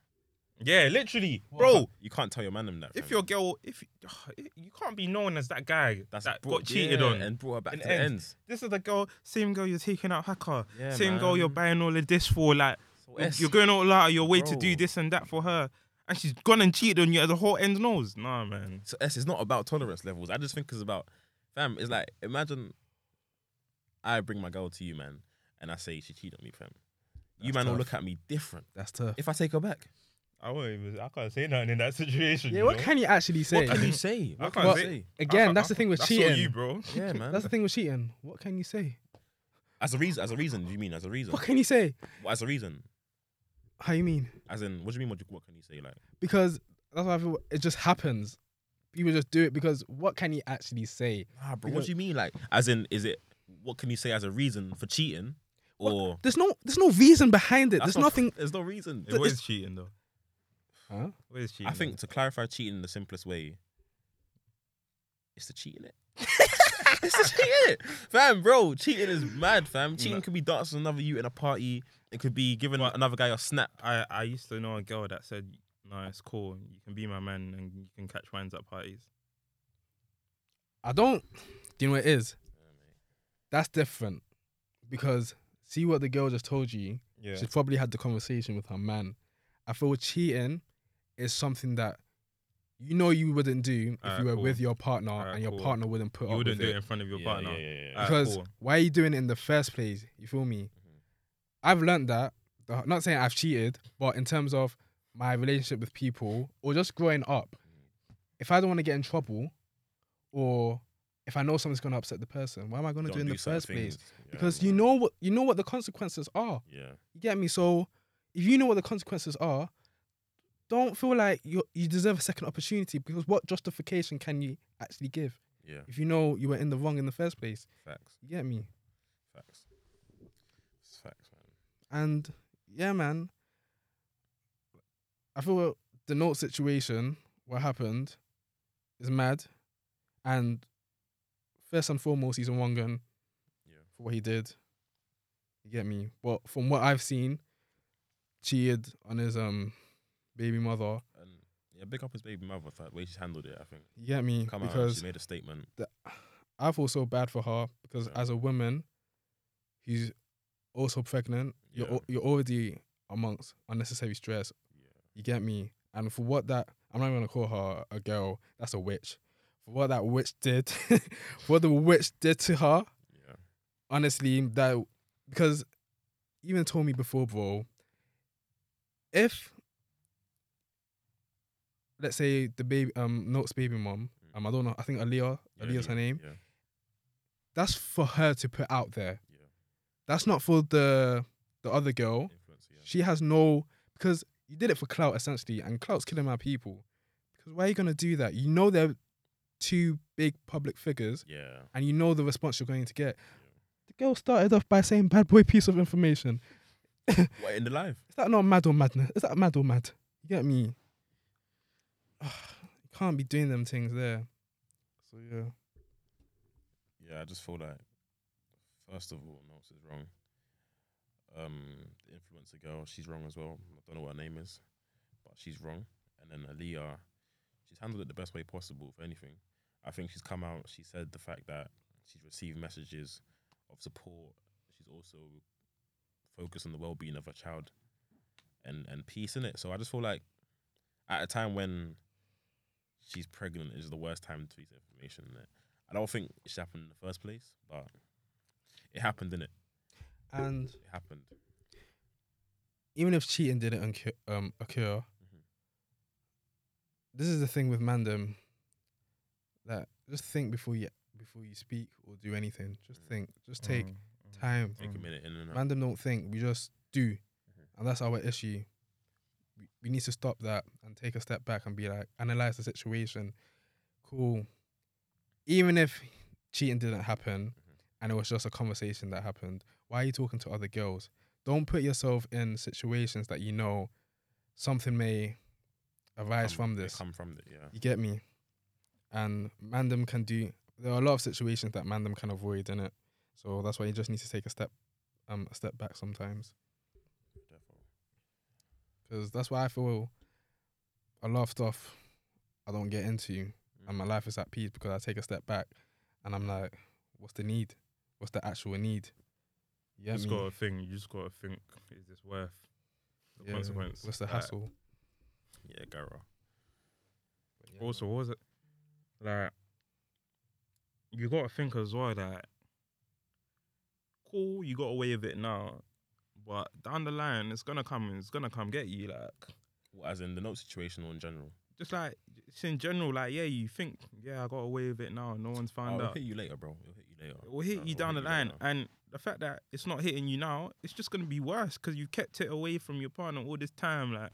Yeah, literally, bro. you can't tell your man them that. If fam. your girl, if [SIGHS] you can't be known as that guy that's that brought- got cheated yeah, on. and brought her back in to the ends. ends. This is the girl, same girl you're taking out hacker, Yeah, same girl you're buying all of this for. Like So you're, going all out of your way to do Bro. this and that for her, and she's gone and cheated on you as the whole end knows. Nah, man. so S is not about tolerance levels. I just think it's about fam. It's like imagine I bring my girl to you, man, and I say she cheated on me, fam. You That's man will tough. look at me different that's tough. if I take her back. I won't even. I can't say nothing in that situation. Yeah, what can you actually say? What can you say? I can't can say- you say? Again, that's the thing with that's cheating. all you, bro. Yeah, [LAUGHS] man. That's the thing with cheating. What can you say? As a reason, as a reason, do you mean as a reason? What can you say? As a reason, How you mean? as in, what do you mean? What, do you- what can you say? Like, Because that's why I feel it just happens. People just do it because what can you actually say? nah, bro. What do you mean? Like, as in, is it? What can you say as a reason for cheating? Or There's no there's no reason behind it. That's There's not- nothing. There's no reason. It was cheating though. Huh? What is cheating? I think to clarify cheating the simplest way is to cheat in it. [LAUGHS] it's to cheat in it. Fam, bro, cheating is mad, fam. Cheating No. could be dancing with another you in a party. It could be giving What? another guy a snap. I I used to know a girl that said, "No, it's cool. You can be my man and you can catch wines at parties." I don't. Do you know what it is? That's different. Because see what the girl just told you. Yeah. She's probably had the conversation with her man. I feel cheating is something that you know you wouldn't do if Alright, you were cool. with your partner Alright, and your cool. partner wouldn't put You up wouldn't with do it. it in front of your Yeah, partner. yeah, yeah, yeah. Alright, because cool. why are you doing it in the first place? You feel me? Mm-hmm. I've learned that. Not saying I've cheated, but in terms of my relationship with people or just growing up, mm-hmm. if I don't want to get in trouble, or if I know something's going to upset the person, why am I going to do it in do the first place? Yeah, Because you know what you know what the consequences are. Yeah. You get me? So if you know what the consequences are, don't feel like you you deserve a second opportunity because what justification can you actually give Yeah. if you know you were in the wrong in the first place? Facts. You get me? Facts. It's facts, man. And yeah, man. I feel the note situation, what happened, is mad. And first and foremost, he's a Wangan Yeah. for what he did. You get me? But from what I've seen, cheated on his um baby mother. And yeah, big up his baby mother for the way she's handled it. I think. You get me? Come out, because she made a statement. I feel so bad for her because Yeah. as a woman who's also pregnant, you're you're already amongst unnecessary stress. Yeah. You get me? And for what that I'm not even gonna call her a girl. That's a witch. For what that witch did, [LAUGHS] what the witch did to her, Yeah. honestly, that because even told me before, bro. If let's say the baby, um, Note's baby mom, um, I don't know, I think Aaliyah, Yeah, Aaliyah's her name. Yeah. That's for her to put out there. Yeah. That's not for the the other girl. Yeah. She has no because you did it for clout essentially, and clout's killing my people. Because why are you gonna do that? You know they're two big public figures, Yeah. and you know the response you're going to get. The girl started off by saying "bad boy piece of information." [LAUGHS] what in the life? Is that not mad or madness? Is that mad or mad? You get me? [SIGHS] you can't be doing them things there. So yeah. Yeah, I just feel like first of all, Notes is wrong. Um, the influencer girl, she's wrong as well. I don't know what her name is, but she's wrong. And then Aaliyah, she's handled it the best way possible. If anything, I think she's come out. She said the fact that she's received messages of support. She's also focused on the well-being of her child and and peace in it. So I just feel like at a time when she's pregnant is the worst time to release information. Innit? I don't think it should happen in the first place, but it happened, didn't it? And It happened. even if cheating didn't occur, um, occur Mhm. this is the thing with Mandem that just think before you before you speak or do anything. Just Mm. think. Just take Mm, mm. time. Take a Mm. minute in and out. Mandem don't think. We just do, Mhm. and that's our issue. We, we need to stop that and take a step back and be like, analyze the situation. Cool. Even if cheating didn't happen, Mhm. and it was just a conversation that happened, why are you talking to other girls? Don't put yourself in situations that you know something may arise Come- from this. Come from it, yeah. You get me? And Mandem can do. There are a lot of situations that Mandem can avoid in it. So that's why you just need to take a step, um, a step back sometimes. Definitely. Because that's why I feel a lot of stuff I don't get into, and my Mm. life is at peace because I take a step back, and I'm like, what's the need? What's the actual need? You You just gotta think. You just gotta think. Is this worth the Yeah, consequence? What's the Like, hassle? Yeah, Gara. Yeah, Also, what was it like? You gotta think as well that cool, you got away with it now, but down the line, it's gonna come. It's gonna come get you. Like Well, as in the note situation or in general. just like it's in general. Like yeah, you think yeah, I got away with it now. No one's Oh, found it'll hit you later, bro. It'll hit you later. It will hit Uh, you it'll down the line, and the fact that it's not hitting you now, it's just gonna be worse because you kept it away from your partner all this time. Like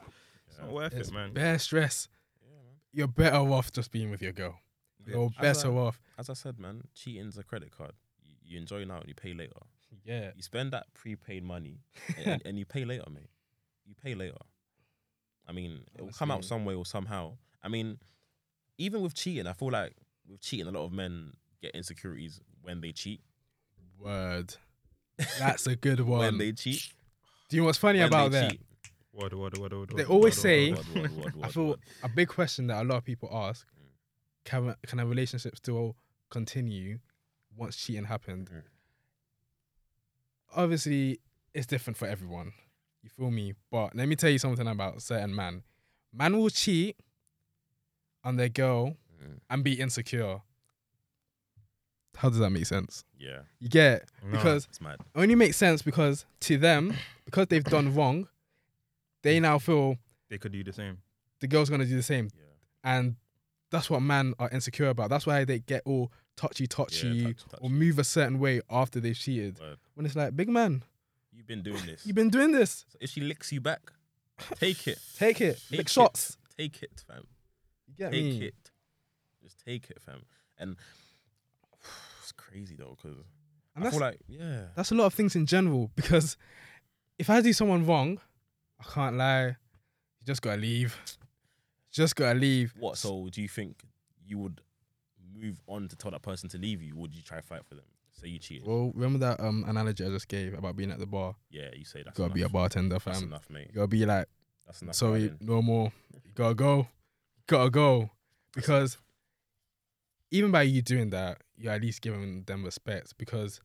it's not worth It's it, man. bare stress. Yeah, man. You're better off just being with your girl. Yeah. You're As better a- off. As I said, man, cheating's a credit card. You, you enjoy now and you pay later. Yeah. You spend that prepaid money [LAUGHS] and, and you pay later, mate. You pay later. I mean, it will come out some way or somehow. I mean, even with cheating, I feel like with cheating, a lot of men get insecurities when they cheat. Word. [LAUGHS] That's a good one. When they cheat. Do you know what's funny when about they that? cheat. Word, word, word, word, They always word, say- word, Word, word, word, [LAUGHS] I word, feel word. a big question that a lot of people ask: Mm. Can can a relationship still continue once cheating happened? Mhm. Obviously, it's different for everyone. You feel me? But let me tell you something about certain man. Man will cheat on their girl Mm, and be insecure. How does that make sense? Yeah, You get it? No. because it's mad. only makes sense because to them, because they've done wrong, they now feel they could do the same. the girl's gonna do the same. Yeah. and that's what men are insecure about. That's why they get all touchy touchy Yeah, touch- touch. or move a certain way after they've cheated. Word. When it's like, big man, You've been doing this. you've been doing this. So if she licks you back, take it. [LAUGHS] Take it, Take lick shots. Take it, fam. You get take me? it. Just take it, fam. And [SIGHS] it's crazy though, because And I that's feel like yeah, that's a lot of things in general. Because if I do someone wrong, I can't lie. You just gotta leave. Just gotta leave. what? So do you think you would move on to tell that person to leave you? Would you try to fight for them? Say you cheated. Well, remember that um analogy I just gave about being at the bar. yeah, you say that's gotta be a enough. bartender, That's fam. enough, mate. You gotta be like, That's enough. sorry, no more. You gotta go. Gotta go. Because even by you doing that, you're at least giving them respect because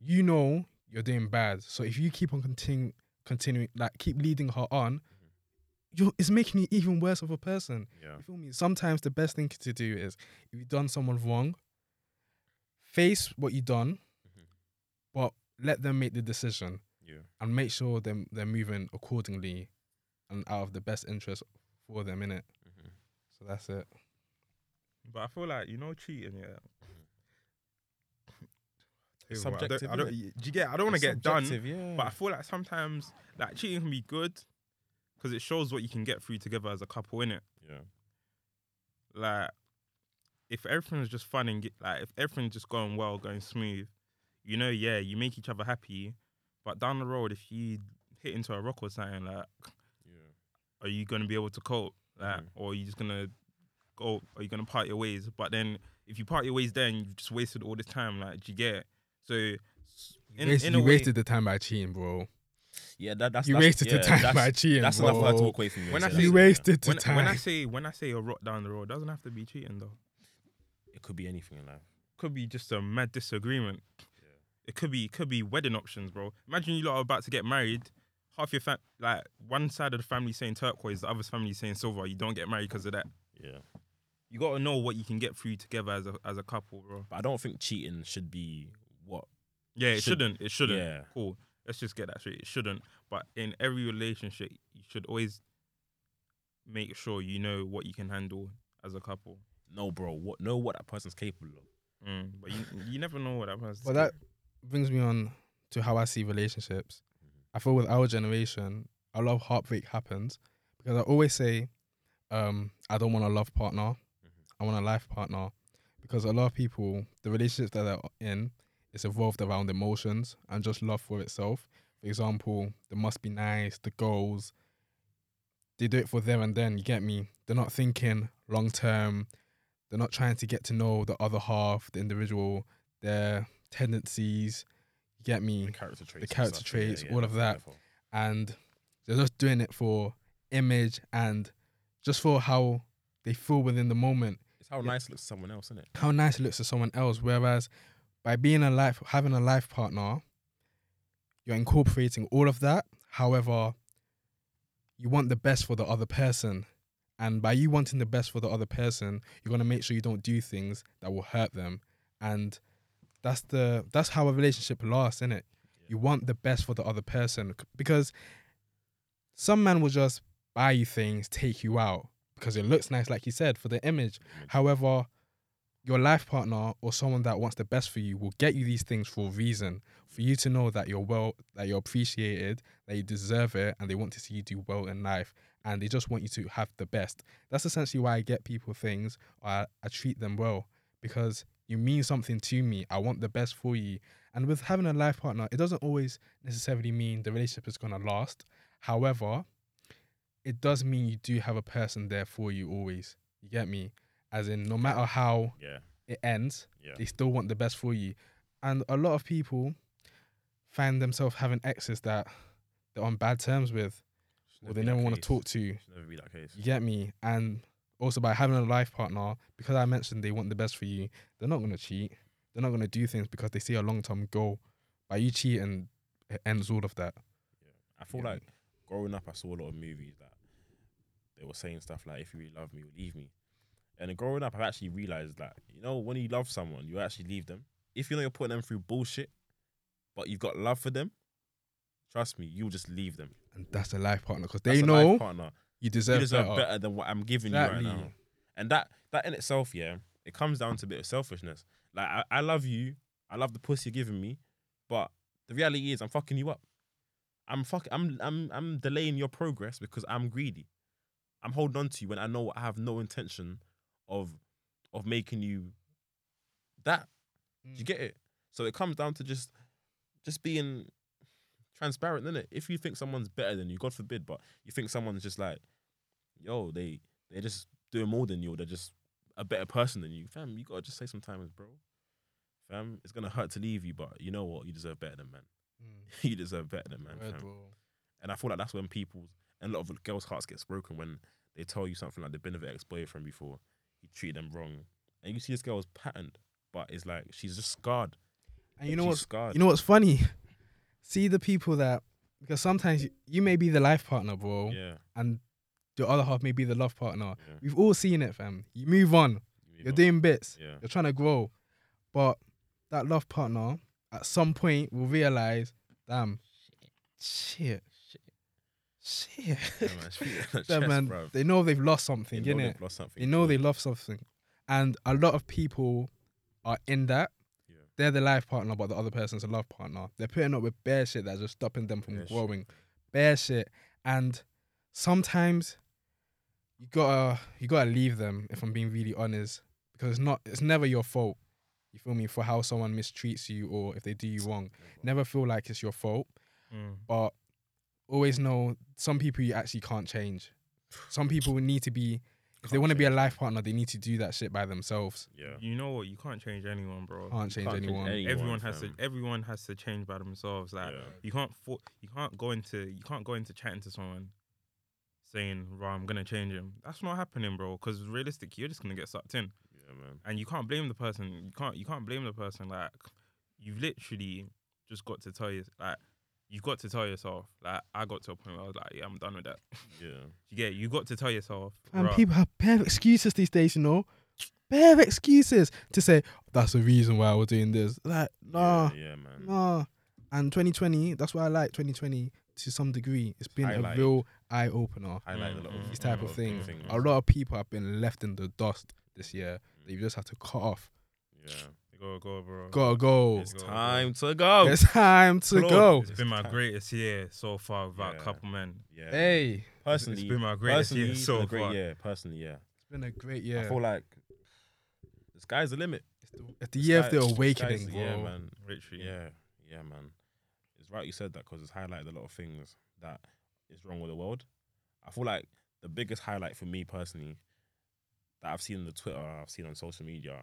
you know you're doing bad. So if you keep on continuing, continuing, like keep leading her on, you it's making you even worse of a person. Yeah. You feel me? Sometimes the best thing to do is if you've done someone wrong, face what you've done, Mhm. but let them make the decision Yeah. and make sure them they're moving accordingly and out of the best interest for them in it. Mhm. So that's it. But I feel like you know cheating, yeah. It's [COUGHS] Ew, I don't- subjective, I don't, do you get? I don't want to get done, Yeah. but I feel like sometimes like cheating can be good because it shows what you can get through together as a couple, innit? yeah. Like if everything's just fun and get, like if everything's just going well, going smooth, you know, yeah, you make each other happy, But down the road, if you hit into a rock or something, like, Yeah. are you gonna be able to cope? Like, Mhm. or are you just gonna go? Are you gonna part your ways? But then, if you part your ways, then you've just wasted all this time. Like, do you get it? So, s- in, Wasted- in a you way, wasted the time by cheating, bro. Yeah, that, that's You that's, wasted yeah, the time that's, by cheating, That's bro. enough for her to walk away from you. When I say say- You that, yeah. wasted the when, time. when I say when I say a rock down the road, doesn't have to be cheating though. it could be anything in life. Could be just a mad disagreement. Yeah. It could be could be wedding options, bro. Imagine you lot are about to get married. Half your fam, like one side of the family saying turquoise, the other family saying silver. You don't get married because of that. Yeah, You gotta know what you can get through together as a as a couple, bro. but I don't think cheating should be what. Yeah, it Should- shouldn't. It shouldn't. Yeah, Cool. Let's just get that straight. It shouldn't. But in every relationship, you should always make sure you know what you can handle as a couple. no, bro. What? Know what that person's capable of. Mm, but you you never know what that person's. Well, that brings me on to how I see relationships. I feel with our generation, a lot of heartbreak happens because I always say, um, I don't want a love partner. I want a life partner because a lot of people, the relationships that they're in, is evolved around emotions and just love for itself. For example, the must be nice, the goals. They do it for there and then. You get me? They're not thinking long term. They're not trying to get to know the other half, the individual, their tendencies. You get me? The character traits. and character stuff, yeah, traits, yeah, all of that. wonderful. and they're just doing it for image and just for how they feel within the moment, It's how Yeah. nice it looks to someone else, isn't it? how nice it looks to someone else. Whereas by being a life, having a life partner, you're incorporating all of that. However, you want the best for the other person. And by you wanting the best for the other person, you're gonna make sure you don't do things that will hurt them. And that's the that's how a relationship lasts, isn't it? You want the best for the other person because some man will just buy you things, take you out because it looks nice, like you said, for the image. However, your life partner or someone that wants the best for you will get you these things for a reason, for you to know that you're well, that you're appreciated, that you deserve it, and they want to see you do well in life, and they just want you to have the best. That's essentially why I get people things, I, I treat them well, because you mean something to me. I want the best for you. And with having a life partner, it doesn't always necessarily mean the relationship is gonna last. However, it does mean you do have a person there for you always. You get me? As in, no matter how Yeah, it ends, yeah. they still want the best for you. And a lot of people find themselves having exes that they're on bad terms with, or they never want to talk to. Should never be that case. You get me? And also by having a life partner, because I mentioned they want the best for you, they're not gonna cheat. They're not gonna do things because they see a long term goal. By you cheating, it ends all of that. Yeah. I feel Yeah. like growing up, I saw a lot of movies that they were saying stuff like, "If you really love me, you leave me." And growing up, I've actually realized that you know when you love someone, you actually leave them. If you know you're putting them through bullshit, but you've got love for them, trust me, you'll just leave them. And that's a life partner because they know partner. you You deserve, deserve better. better. than what I'm giving you right now. And that that in itself, yeah, it comes down to a bit of selfishness. Like I, I love you, I love the pussy you're giving me, but the reality is I'm fucking you up. I'm fuck I'm I'm I'm delaying your progress because I'm greedy. I'm holding on to you when I know I have no intention of of making you that. Do Mm. you get it? So it comes down to just just being transparent, innit? If you think someone's better than you, God forbid, but you think someone's just like, yo, they they're just doing more than you, or they're just a better person than you, fam, you gotta just say sometimes, bro. Fam, it's gonna hurt to leave you, but you know what? You deserve better than man. Mm. [LAUGHS] you deserve better than man, fam. And I feel like that's when people's and a lot of girls' hearts gets broken when they tell you something like they've been with an ex-boyfriend before, he treated them wrong, and you see this girl's patterned, but it's like she's just scarred. And you know she's what's scarred. You know what's funny? [LAUGHS] See the people that because sometimes you, you may be the life partner, bro, yeah, and the other half may be the love partner. yeah. We've all seen it, fam. You move on. You You're know, doing bits. yeah, You're trying to grow, but that love partner at some point will realize, damn, shit, shit. Yeah man. Speak it on the Yeah, chest, man, they know they've lost something, They know innit? they've lost something. They know they bro. love something, and a lot of people are in that. Yeah. They're the life partner, but the other person's a love partner. They're putting up with bare shit that's just stopping them from Bare shit. growing. Bare shit, and sometimes you gotta you gotta leave them. If I'm being really honest, because it's not it's never your fault. You feel me for how someone mistreats you or if they do you wrong. Never feel like it's your fault. Mm. but always know some people you actually can't change. Some people need to be if they want to be a life partner, they need to do that shit by themselves. Yeah. You know what? You can't change anyone, bro. Can't change Can't change anyone. everyone has fam. to. Everyone has to change by themselves. Like Yeah. you can't. For, you can't go into. You can't go into chatting to someone, saying, "Bro, I'm gonna change him." That's not happening, bro. Because realistically, you're just gonna get sucked in, Yeah, man. and you can't blame the person. You can't. You can't blame the person. Like you've literally just got to tell you. Like you've got to tell yourself. Like I got to a point where I was like, "Yeah, I'm done with that." Yeah. [LAUGHS] You get. You got to tell yourself. And "Bruh, people have bare excuses these days, you know. Bare excuses to say that's the reason why we're doing this. Like, nah, Yeah, yeah, man. nah. And 2020, that's why I like 2020 to some degree. It's been a real eye opener. Highlight a lot Mm, of These type Mm, of things. things. A lot of people have been left in the dust this year. That you just have to cut off. Yeah. Go go, bro. Gotta go. It's Go, go. time to go. It's time to Claude, go. It's been my greatest year so far without Yeah. a couple men. Yeah. Hey, Personally, it's been my greatest year so been a great year. Personally, yeah. it's been a great year. I feel like the sky's the limit. it's the, it's the year of the awakening, sky's- bro. Yeah, man. Literally. Yeah, yeah, man. It's right you said that because it's highlighted a lot of things that is wrong with the world. I feel like the biggest highlight for me personally that I've seen on the Twitter, I've seen on social media,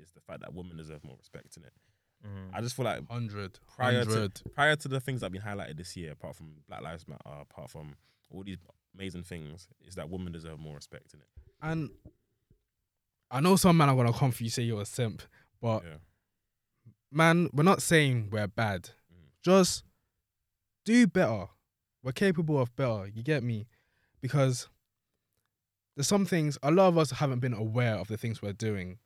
is the fact that women deserve more respect in it. Mhm. I just feel like 100. Prior to- prior to the things that have been highlighted this year, apart from Black Lives Matter, apart from all these amazing things, is that women deserve more respect in it. And I know some men are gonna come for you say you're a simp, but yeah. man, we're not saying we're bad. Mhm. Just do better. We're capable of better. You get me? Because there's some things a lot of us haven't been aware of the things we're doing.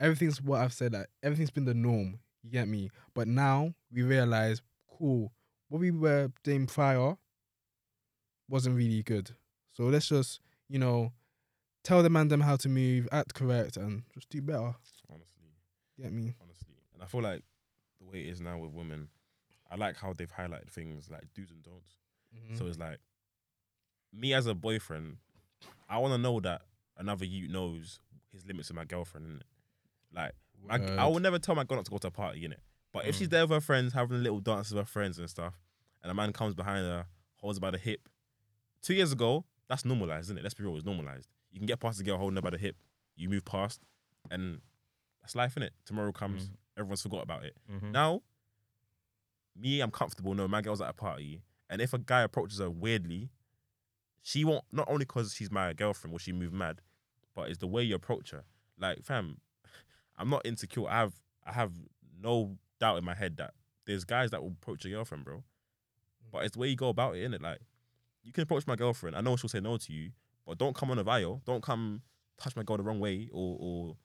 Everything's what I've said that everything's been the norm. You get me? But now we realize, cool, what we were doing prior wasn't really good. So let's just, you know, tell the man them how to move, act correct, and just do better. Honestly. Get me? honestly. And I feel like the way it is now with women, I like how they've highlighted things like do's and don'ts. Mm-hmm. So it's like me as a boyfriend, I want to know that another you knows his limits with my girlfriend. Innit? Like my, I will never tell my girl not to go to a party in it. But if she's Mm. there with her friends, having a little dance with her friends and stuff, and a man comes behind her, holds her by the hip. Two years ago, that's normalized, isn't it? Let's be real, it's normalized. You can get past the girl holding her by the hip, you move past, and that's life, innit? Tomorrow comes, Mm. everyone's forgot about it. Mhm. Now, me, I'm comfortable. No, my girl's at a party, and if a guy approaches her weirdly, she won't. Not only because she's my girlfriend, will she move mad, but it's the way you approach her. Like, fam, I'm not insecure. I have, I have no doubt in my head that there's guys that will approach your girlfriend, bro. But it's the way you go about it, innit? Like, you can approach my girlfriend. I know she'll say no to you, but don't come on a vial. Don't come touch my girl the wrong way, or, or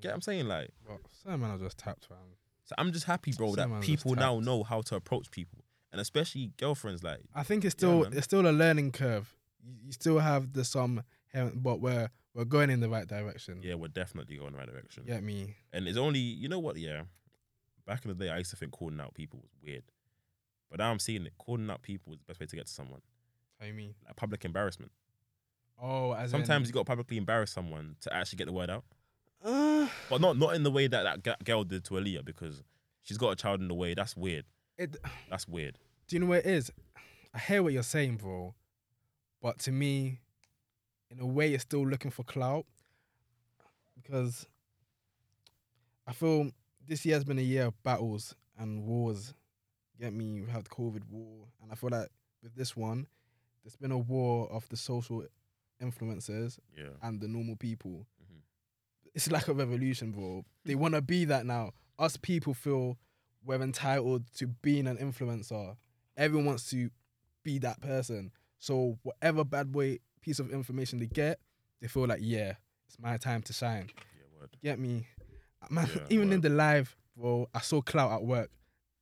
get what I'm saying, like. But some men are just tapped, fam. So I'm just happy, bro, that Some just people now know how to approach people, and especially girlfriends. Like, I think it's still man. it's still a learning curve. You, you still have the some, here- but we're we're going in the right direction. yeah, we're definitely going the right direction. Get me? And it's only, you know what? Yeah, back in the day, I used to think calling out people was weird, but now I'm seeing it. Calling out people is the best way to get to someone. How you mean? Like public embarrassment. Oh, as Sometimes you got to publicly embarrass someone to actually get the word out. Uh, but not not in the way that that g- girl did to Aaliyah because she's got a child in the way. That's weird. it. That's weird. Do you know what it is? I hear what you're saying, bro. But to me, in a way, it's still looking for clout because I feel this year has been a year of battles and wars. Get me? We have the COVID war, and I feel like with this one, there's been a war of the social influencers Yeah. and the normal people. Mhm. It's like a revolution, bro. [LAUGHS] They want to be that now. Us people feel we're entitled to being an influencer. Everyone wants to be that person. So whatever bad boy piece of information they get, they feel like, yeah, it's my time to shine. Yeah. Word. Get me? Man, Yeah, [LAUGHS] even in the live, bro, I saw clout at work.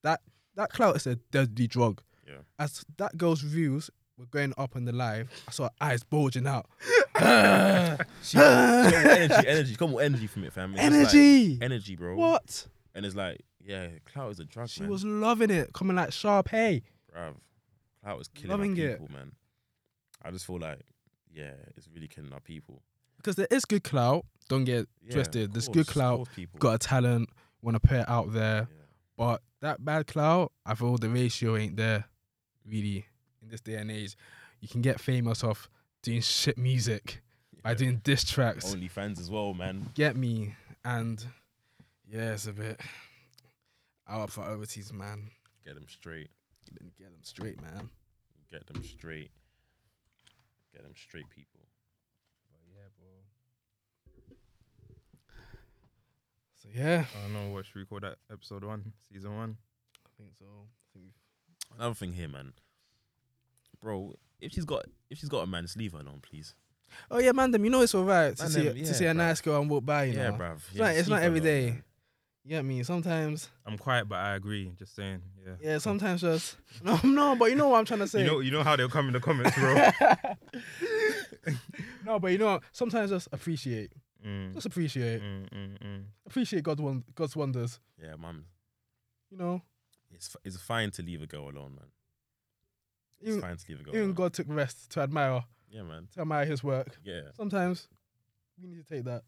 That that clout is a deadly drug. Yeah. As that girl's views were going up on the live, I saw her eyes bulging out. [LAUGHS] She, she energy, energy. Got more energy from it, fam. It's just like Energy. energy, bro. What? And it's like, yeah, clout is a drug, She man. was loving it, coming like sharp. Hey, Bruv, clout is killing Loving our it. people, man. I just feel like, yeah, it's really killing our people. because there is good clout. Don't get Yeah, twisted. There's course, good clout. Got a talent. Want to put it out there, Yeah. but that bad clout, I feel the ratio ain't there, really, in this day and age. You can get famous off doing shit music by doing diss tracks. Only fans as well, man. Get me, and yeah, it's a bit out for overseas, man. Get them straight. Get them straight, man. Get them straight. Get them straight, people. But yeah, bro. So yeah, I don't know what should we call that episode one, season one. I think so. I think we've Another thing here, man. Bro, if she's got if she's got a man, just leave her alone, please. Oh yeah, man, them. You know it's alright to Man, see them, to yeah, see a bruv. nice girl and walk by. You yeah, know, bruv. it's Yeah, not just it's not leave her every alone, day. man. You get me? Sometimes, I'm quiet, but I agree. Just saying, yeah. yeah. Sometimes just no, [LAUGHS] no. But you know what I'm trying to say. You know, you know how they'll come in the comments, bro. [LAUGHS] no, but you know, sometimes just appreciate, mm, just appreciate, mm, mm, mm. appreciate God won- God's wonders. Yeah, man. You know, It's f- it's fine to leave a girl alone, man. It's even fine to leave a girl even alone. God took rest to admire Yeah, man. to admire His work. Yeah, Sometimes we need to take that.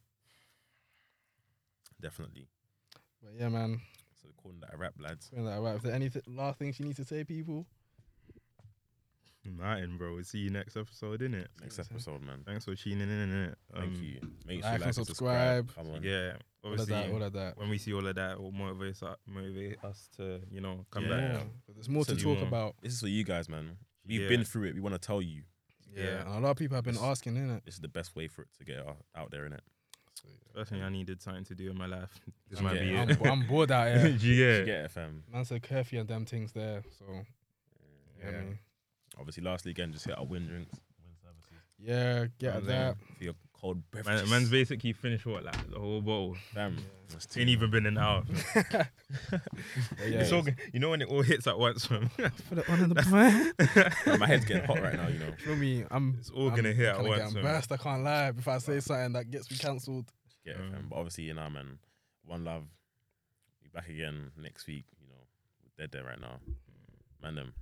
definitely. But yeah, man. So we're calling that a rap, lads. Saying that, right. Is there anything last things you need to say, people? Nothing, bro. We'll see you next episode, innit? Next episode, man. Thanks for tuning in, innit? Thank Um, you. Make like sure and like and subscribe. subscribe. Come on. Yeah, All of that, all of that. when we see all of that, it will motivate us, motivate us to, you know, come Yeah. back. Yeah, but there's more to talk more. about. This is for you guys, man. We've Yeah. been through it. We want to tell you Yeah, Yeah. and a lot of people have been This- asking, innit? this is the best way for it to get out, out there, innit? So, yeah. Personally, I needed something to do in my life. This I'm, might be it. I'm, I'm bored out [LAUGHS] here. yeah. You get it, fam. Man said curfew and them things there. So yeah, Yeah. man. Obviously, lastly, again, just hit our win drinks. Win services. yeah, get at that. For your cold beverages. Man, man's basically finished what, like the whole bottle. Fam. Yeah. That's Ain't even been an hour. But [LAUGHS] [LAUGHS] yeah, It's all, you know when it all hits at once, man. [LAUGHS] put it on in the brand. Man, my head's getting hot right now, you know. Feel me? I'm. It's all I'm gonna hit at kinda once, get man. embarrassed. I can't lie. If I say something that gets me cancelled, Get it, Mm. But obviously, you know, man. One love. Be back again next week. You know, we're dead there right now. Man, them.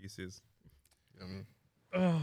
Deuces. you know what I mean? [SIGHS] Oh.